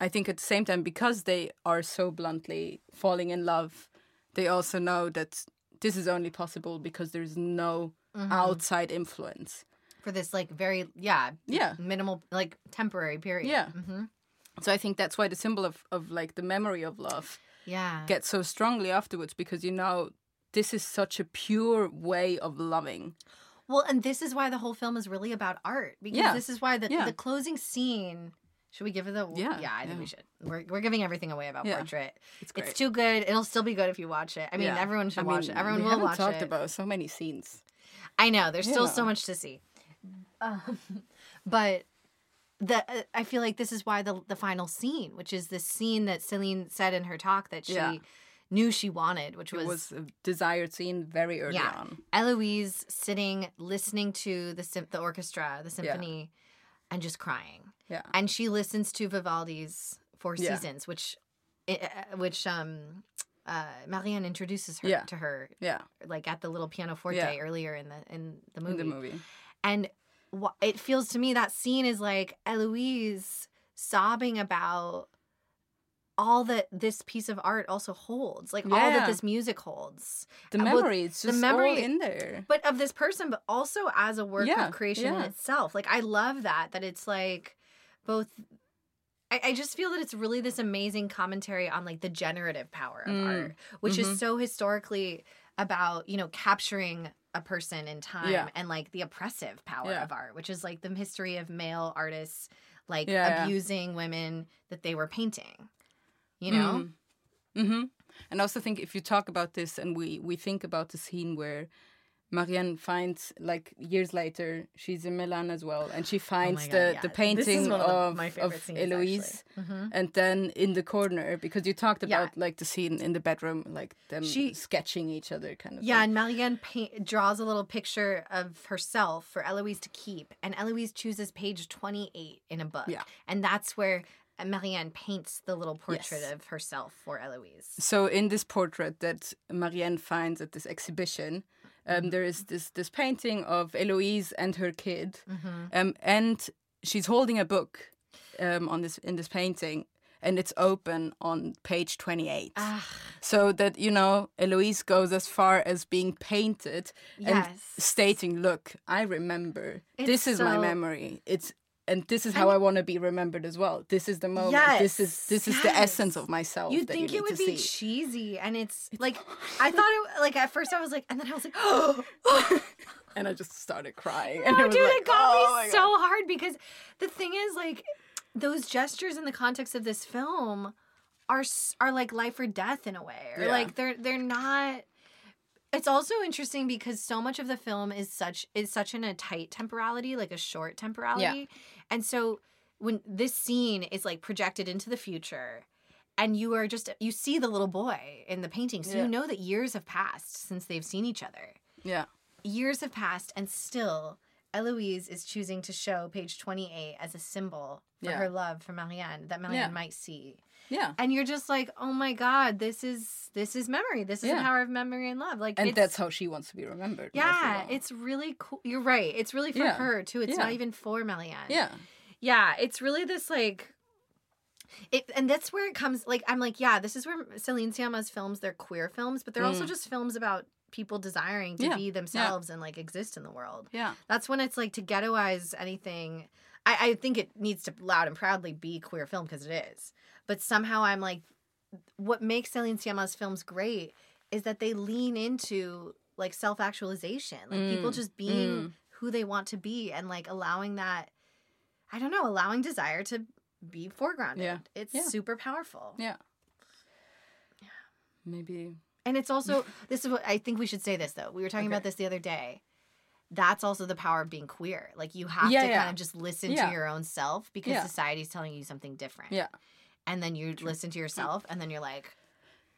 S2: I think at the same time, because they are so bluntly falling in love, they also know that this is only possible because there's no
S1: Mm-hmm.
S2: outside influence.
S1: for this like very yeah
S2: Yeah.
S1: minimal like temporary period
S2: Yeah.
S1: hmm
S2: So I think that's why the symbol of, of like the memory of love
S1: yeah
S2: gets so strongly afterwards because you know this is such a pure way of loving.
S1: well and this is why the whole film is really about art because
S2: Yeah.
S1: this is why the,
S2: Yeah.
S1: the closing scene should we give it the
S2: Yeah,
S1: yeah i think we should we're, we're giving everything away about
S2: Yeah.
S1: portrait
S2: It's great.
S1: it's too good it'll still be good if you watch it i mean
S2: Yeah.
S1: everyone should
S2: I
S1: watch
S2: mean,
S1: it everyone will watch
S2: talked
S1: it
S2: about so many scenes.
S1: i know there's still so much to see um, *laughs* but the uh, i feel like this is why the the final scene which is the scene that celine said in her talk that she
S2: Yeah.
S1: knew she wanted which
S2: It was a desired scene very early
S1: Yeah.
S2: on.
S1: Eloise sitting listening to the sym- the orchestra, the symphony, and just crying.
S2: Yeah.
S1: And she listens to Vivaldi's Four
S2: Yeah.
S1: Seasons, which uh, which um uh Marianne introduces her
S2: Yeah.
S1: to her
S2: Yeah.
S1: like at the little pianoforte
S2: Yeah.
S1: earlier in the in the movie.
S2: In the movie.
S1: And wh- it feels to me that scene is like Eloise sobbing about all that this piece of art also holds, like all that this music holds
S2: The memory, it's
S1: the memory-
S2: all in there.
S1: but of this person but also as a work
S2: Yeah,
S1: of creation in itself like i love that that it's like both I, I just feel that it's really this amazing commentary on like the generative power of
S2: Mm,
S1: art which
S2: mhm.
S1: is so historically about you know capturing a person in time
S2: Yeah.
S1: and like the oppressive power
S2: Yeah.
S1: of art which is like the history of male artists like
S2: Yeah,
S1: abusing women that they were painting you know
S2: mm-hmm And I also think if you talk about this and we we think about the scene where Marianne finds like years later she's in Milan as well and she finds
S1: Oh God,
S2: the
S1: yeah.
S2: the painting
S1: of
S2: of of
S1: scenes,
S2: Eloise.
S1: Mhm.
S2: and then in the corner because you talked
S1: Yeah.
S2: about like the scene in the bedroom like them
S1: She-
S2: sketching each other kind of
S1: Yeah,
S2: thing.
S1: and Marianne paint, draws a little picture of herself for Eloise to keep, and Eloise chooses page 28 in a book.
S2: Yeah.
S1: And that's where Marianne paints the little portrait
S2: Yes.
S1: of herself for Eloise.
S2: So in this portrait that Marianne finds at this exhibition,
S1: Mm-hmm.
S2: Um, there is this this painting of Eloise and her kid,
S1: Mm-hmm.
S2: um, and she's holding a book um, on this in this painting, and it's open on page twenty eight.
S1: Ah,
S2: So that you know, Eloise goes as far as being painted and stating, "Look, I remember.
S1: It's
S2: this is my memory. It's." And this is how I want to be remembered as well. This is the moment. this is
S1: Yes,
S2: this is the essence of myself.
S1: You'd think
S2: you
S1: it would be
S2: see.
S1: cheesy, and it's like, *laughs* I thought it, like, at first I was like, and then I was like, oh, *gasps* *gasps*
S2: and I just started crying.
S1: No,
S2: and oh, it was
S1: dude,
S2: like,
S1: it got
S2: oh
S1: me
S2: God.
S1: so hard because the thing is, like, those gestures in the context of this film are are like life or death in a way, or
S2: Yeah.
S1: like they're they're not. It's also interesting because so much of the film is such is such in a tight temporality, like a short temporality, and so when this scene is like projected into the future. And you are just you see the little boy in the painting, so
S2: Yeah.
S1: you know that years have passed since they've seen each other
S2: Yeah.
S1: years have passed and still Eloise is choosing to show page 28 as a symbol for
S2: Yeah.
S1: her love for Marianne that Marianne
S2: Yeah.
S1: might see.
S2: Yeah.
S1: And you're just like, "Oh my god, this is this is memory. This is the power of memory and love." Like
S2: And that's how she wants to be remembered.
S1: Yeah, it's really cool. You're right. It's really for
S2: Yeah.
S1: her too. It's
S2: Yeah.
S1: not even for Marianne.
S2: Yeah.
S1: Yeah, it's really this like it and that's where it comes like I'm like, yeah, this is where Celine Sciamma's films, they're queer films, but they're also
S2: Mm.
S1: just films about people desiring to
S2: Yeah,
S1: be
S2: yeah.
S1: themselves and like exist in the world.
S2: Yeah.
S1: That's when it's like to ghettoize anything. I, I think it needs to loud and proudly be queer film because it is. But somehow I'm like, what makes Celine Sciamma's films great is that they lean into like self actualization, like people
S2: Mm,
S1: just being
S2: mm.
S1: who they want to be and like allowing that, I don't know, allowing desire to be foregrounded.
S2: Yeah.
S1: It's
S2: Yeah.
S1: super powerful.
S2: Yeah. Yeah. Maybe.
S1: And it's also, *laughs* this is what I think we should say this though. We were talking about this the other day. That's also the power of being queer. Like you have
S2: Yeah,
S1: to
S2: yeah.
S1: kind of just listen
S2: Yeah.
S1: to your own self because society's telling you something different.
S2: Yeah.
S1: And then you listen to yourself and then you're like,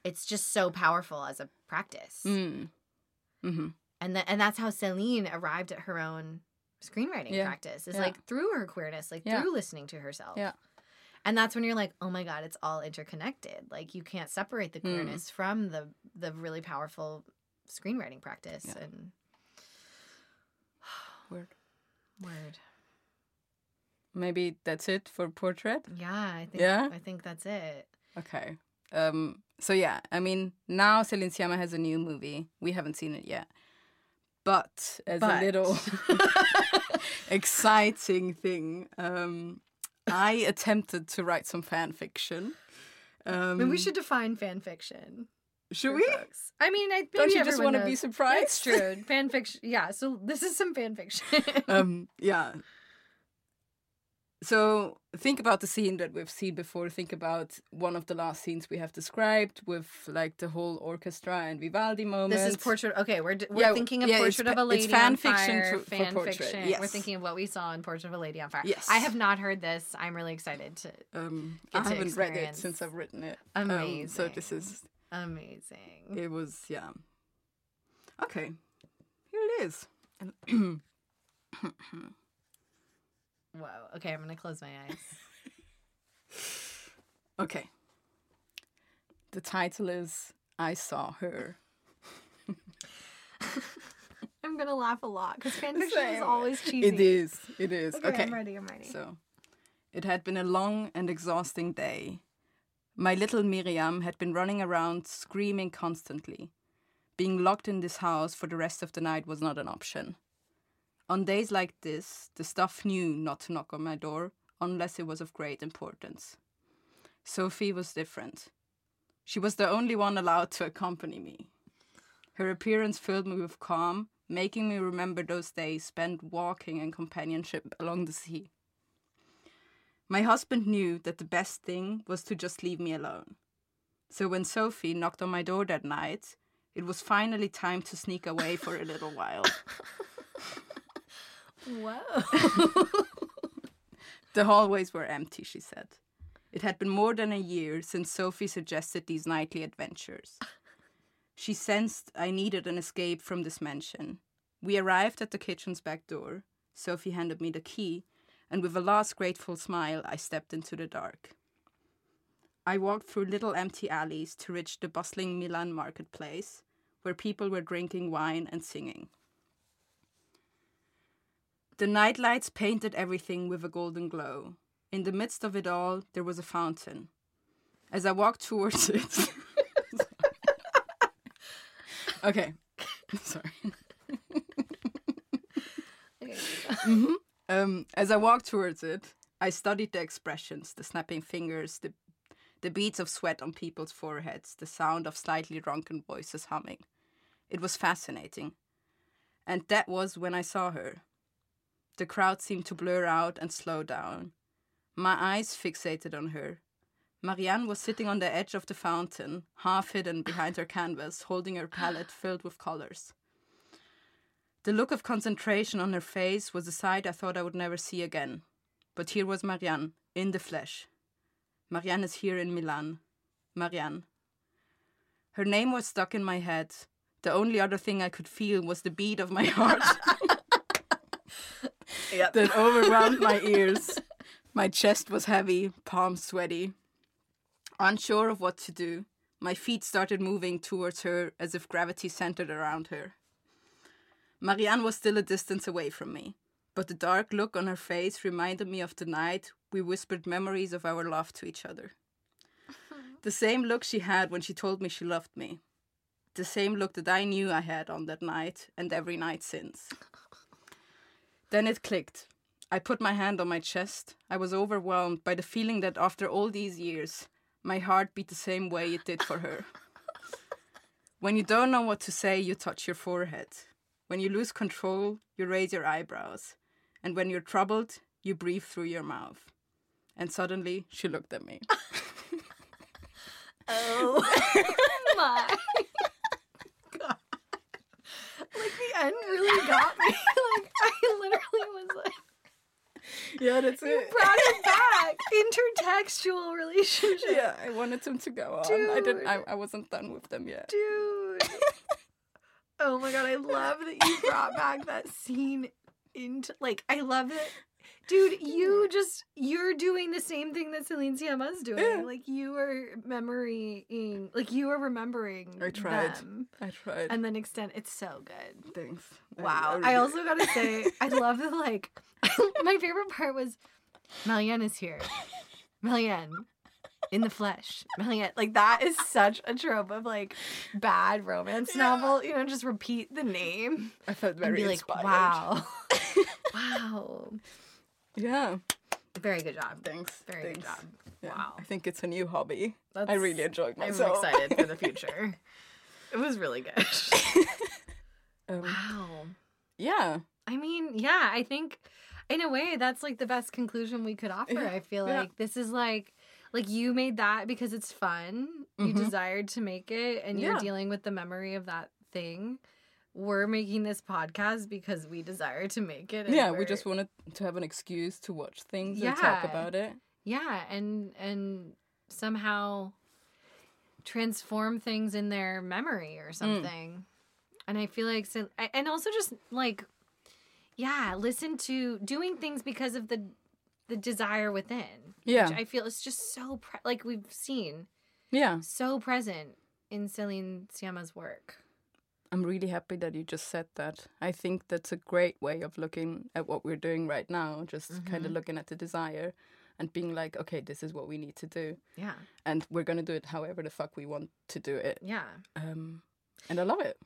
S1: it's just so powerful as a practice.
S2: Mm. Mm-hmm.
S1: and then and that's how Celine arrived at her own screenwriting
S2: Yeah.
S1: practice is
S2: Yeah.
S1: like through her queerness, like
S2: Yeah.
S1: through listening to herself.
S2: Yeah.
S1: And that's when you're like, oh my god, it's all interconnected. Like you can't separate the
S2: Mm.
S1: queerness from the the really powerful screenwriting practice and
S2: Word. *sighs*
S1: word.
S2: Maybe that's it for portrait.
S1: Yeah, I think
S2: Yeah?
S1: I think that's it.
S2: Okay. Um. So yeah, I mean, now Celine Sciamma has a new movie. We haven't seen it yet, but as
S1: But.
S2: a little *laughs* *laughs* exciting thing, um, I attempted to write some fan fiction. Um,
S1: mean, we should define fan fiction.
S2: Should we?
S1: folks. I mean, I
S2: Don't you just want to be surprised?
S1: It's true. *laughs* Fan fiction. Yeah. So this is some fan fiction.
S2: um, yeah. So think about the scene that we've seen before. Think about one of the last scenes we have described with like the whole orchestra and Vivaldi moment.
S1: This is portrait. Okay, we're d- we're
S2: Yeah,
S1: thinking of
S2: yeah,
S1: portrait of a lady
S2: it's fan
S1: on
S2: fiction
S1: fire.
S2: for- for
S1: fan
S2: portrait,
S1: fiction. We're thinking of what we saw in Portrait of a Lady on Fire.
S2: Yes.
S1: I have not heard this. I'm really excited to.
S2: Um, I
S1: to
S2: haven't read it since I've written it. Um, so this is
S1: Amazing.
S2: it was yeah. Okay, here it is. *clears throat*
S1: Whoa. Okay, I'm gonna close my eyes. *laughs*
S2: Okay. The title is I Saw Her. *laughs*
S1: I'm gonna laugh a lot because fan fiction is always cheesy.
S2: It is. It is.
S1: Okay,
S2: Okay.
S1: I'm ready. I'm ready.
S2: So, it had been a long and exhausting day. My little Miriam had been running around screaming constantly. Being locked in this house for the rest of the night was not an option. On days like this, the staff knew not to knock on my door unless it was of great importance. Sophie was different. She was the only one allowed to accompany me. Her appearance filled me with calm, making me remember those days spent walking in companionship along the sea. My husband knew that the best thing was to just leave me alone. So when Sophie knocked on my door that night, it was finally time to sneak away for a little while. *laughs*
S1: Whoa. *laughs*
S2: The hallways were empty, she said. It had been more than a year since Sophie suggested these nightly adventures. She sensed I needed an escape from this mansion. We arrived at the kitchen's back door. Sophie handed me the key, and with a last grateful smile, I stepped into the dark. I walked through little empty alleys to reach the bustling Milan marketplace, where people were drinking wine and singing. The night lights painted everything with a golden glow. In the midst of it all, there was a fountain. As I walked towards it. *laughs* okay. *laughs* Sorry. Mhm. Um, as I walked towards it, I studied the expressions, the snapping fingers, the, the beads of sweat on people's foreheads, the sound of slightly drunken voices humming. It was fascinating. And that was when I saw her. The crowd seemed to blur out and slow down. My eyes fixated on her. Marianne was sitting on the edge of the fountain, half hidden behind her canvas, holding her palette filled with colors. The look of concentration on her face was a sight I thought I would never see again. But here was Marianne, in the flesh. Marianne is here in Milan. Marianne. Her name was stuck in my head. The only other thing I could feel was the beat of my heart *laughs* that overwhelmed my *laughs* ears. My chest was heavy, palms sweaty. Unsure of what to do, my feet started moving towards her as if gravity centered around her. Marianne was still a distance away from me, but the dark look on her face reminded me of the night we whispered memories of our love to each other. *laughs* The same look she had when she told me she loved me. The same look that I knew I had on that night and every night since. Then it clicked. I put my hand on my chest. I was overwhelmed by the feeling that after all these years, my heart beat the same way it did for her. *laughs* When you don't know what to say, you touch your forehead. When you lose control, you raise your eyebrows. And when you're troubled, you breathe through your mouth. And suddenly, she looked at me. *laughs*
S1: Oh *laughs* my. Like the end really got me. *laughs* Like I literally was like
S2: yeah, that's it.
S1: you brought it *laughs* back. Intertextual relationship.
S2: Yeah, I wanted them to go on. I didn't. I, I wasn't done with them yet.
S1: Dude. *laughs* oh my god, I love that you brought back that scene into like I love it. Dude, you just you're doing the same thing that Celine Sciamma's doing.
S2: Yeah.
S1: Like you are memorying like you are remembering
S2: I tried.
S1: them.
S2: I tried.
S1: And then extend it's so good.
S2: Thanks.
S1: Wow.
S2: really-
S1: I also gotta say, *laughs* I love the like *laughs* my favorite part was Marianne is here. Marianne in the flesh. Marianne like that is such a trope of like bad romance novel. You know, just repeat the name
S2: I felt
S1: and
S2: very
S1: be like,
S2: inspired.
S1: wow. *laughs* wow.
S2: Yeah.
S1: Very good job.
S2: Thanks.
S1: Very
S2: thanks.
S1: good job.
S2: Yeah,
S1: Wow.
S2: I think it's a new hobby.
S1: That's, I
S2: really enjoyed myself.
S1: I'm excited for the *laughs* future. It was really good. *laughs*
S2: Um,
S1: wow.
S2: yeah.
S1: I mean, yeah, I think in a way that's like the best conclusion we could offer.
S2: Yeah,
S1: I feel
S2: yeah.
S1: like this is like like you made that because it's fun. You
S2: Mhm.
S1: desired to make it and you're dealing with the memory of that thing. We're making this podcast because we desire to make it.
S2: Yeah, we just wanted to have an excuse to watch things and talk about it.
S1: yeah, and and somehow transform things in their memory
S2: Mm.
S1: or something. And I feel like so, and also just like, yeah, listen to doing things because of the the desire within.
S2: Yeah.
S1: which I feel is just so pre- like we've seen
S2: Yeah.
S1: so present in Celine Sciamma's work.
S2: I'm really happy that you just said that. I think that's a great way of looking at what we're doing right now, just kind
S1: Mm-hmm.
S2: of looking at the desire and being like, okay, this is what we need to do.
S1: Yeah,
S2: And we're going to do it however the fuck we want to do it.
S1: yeah.
S2: Um, and I love it.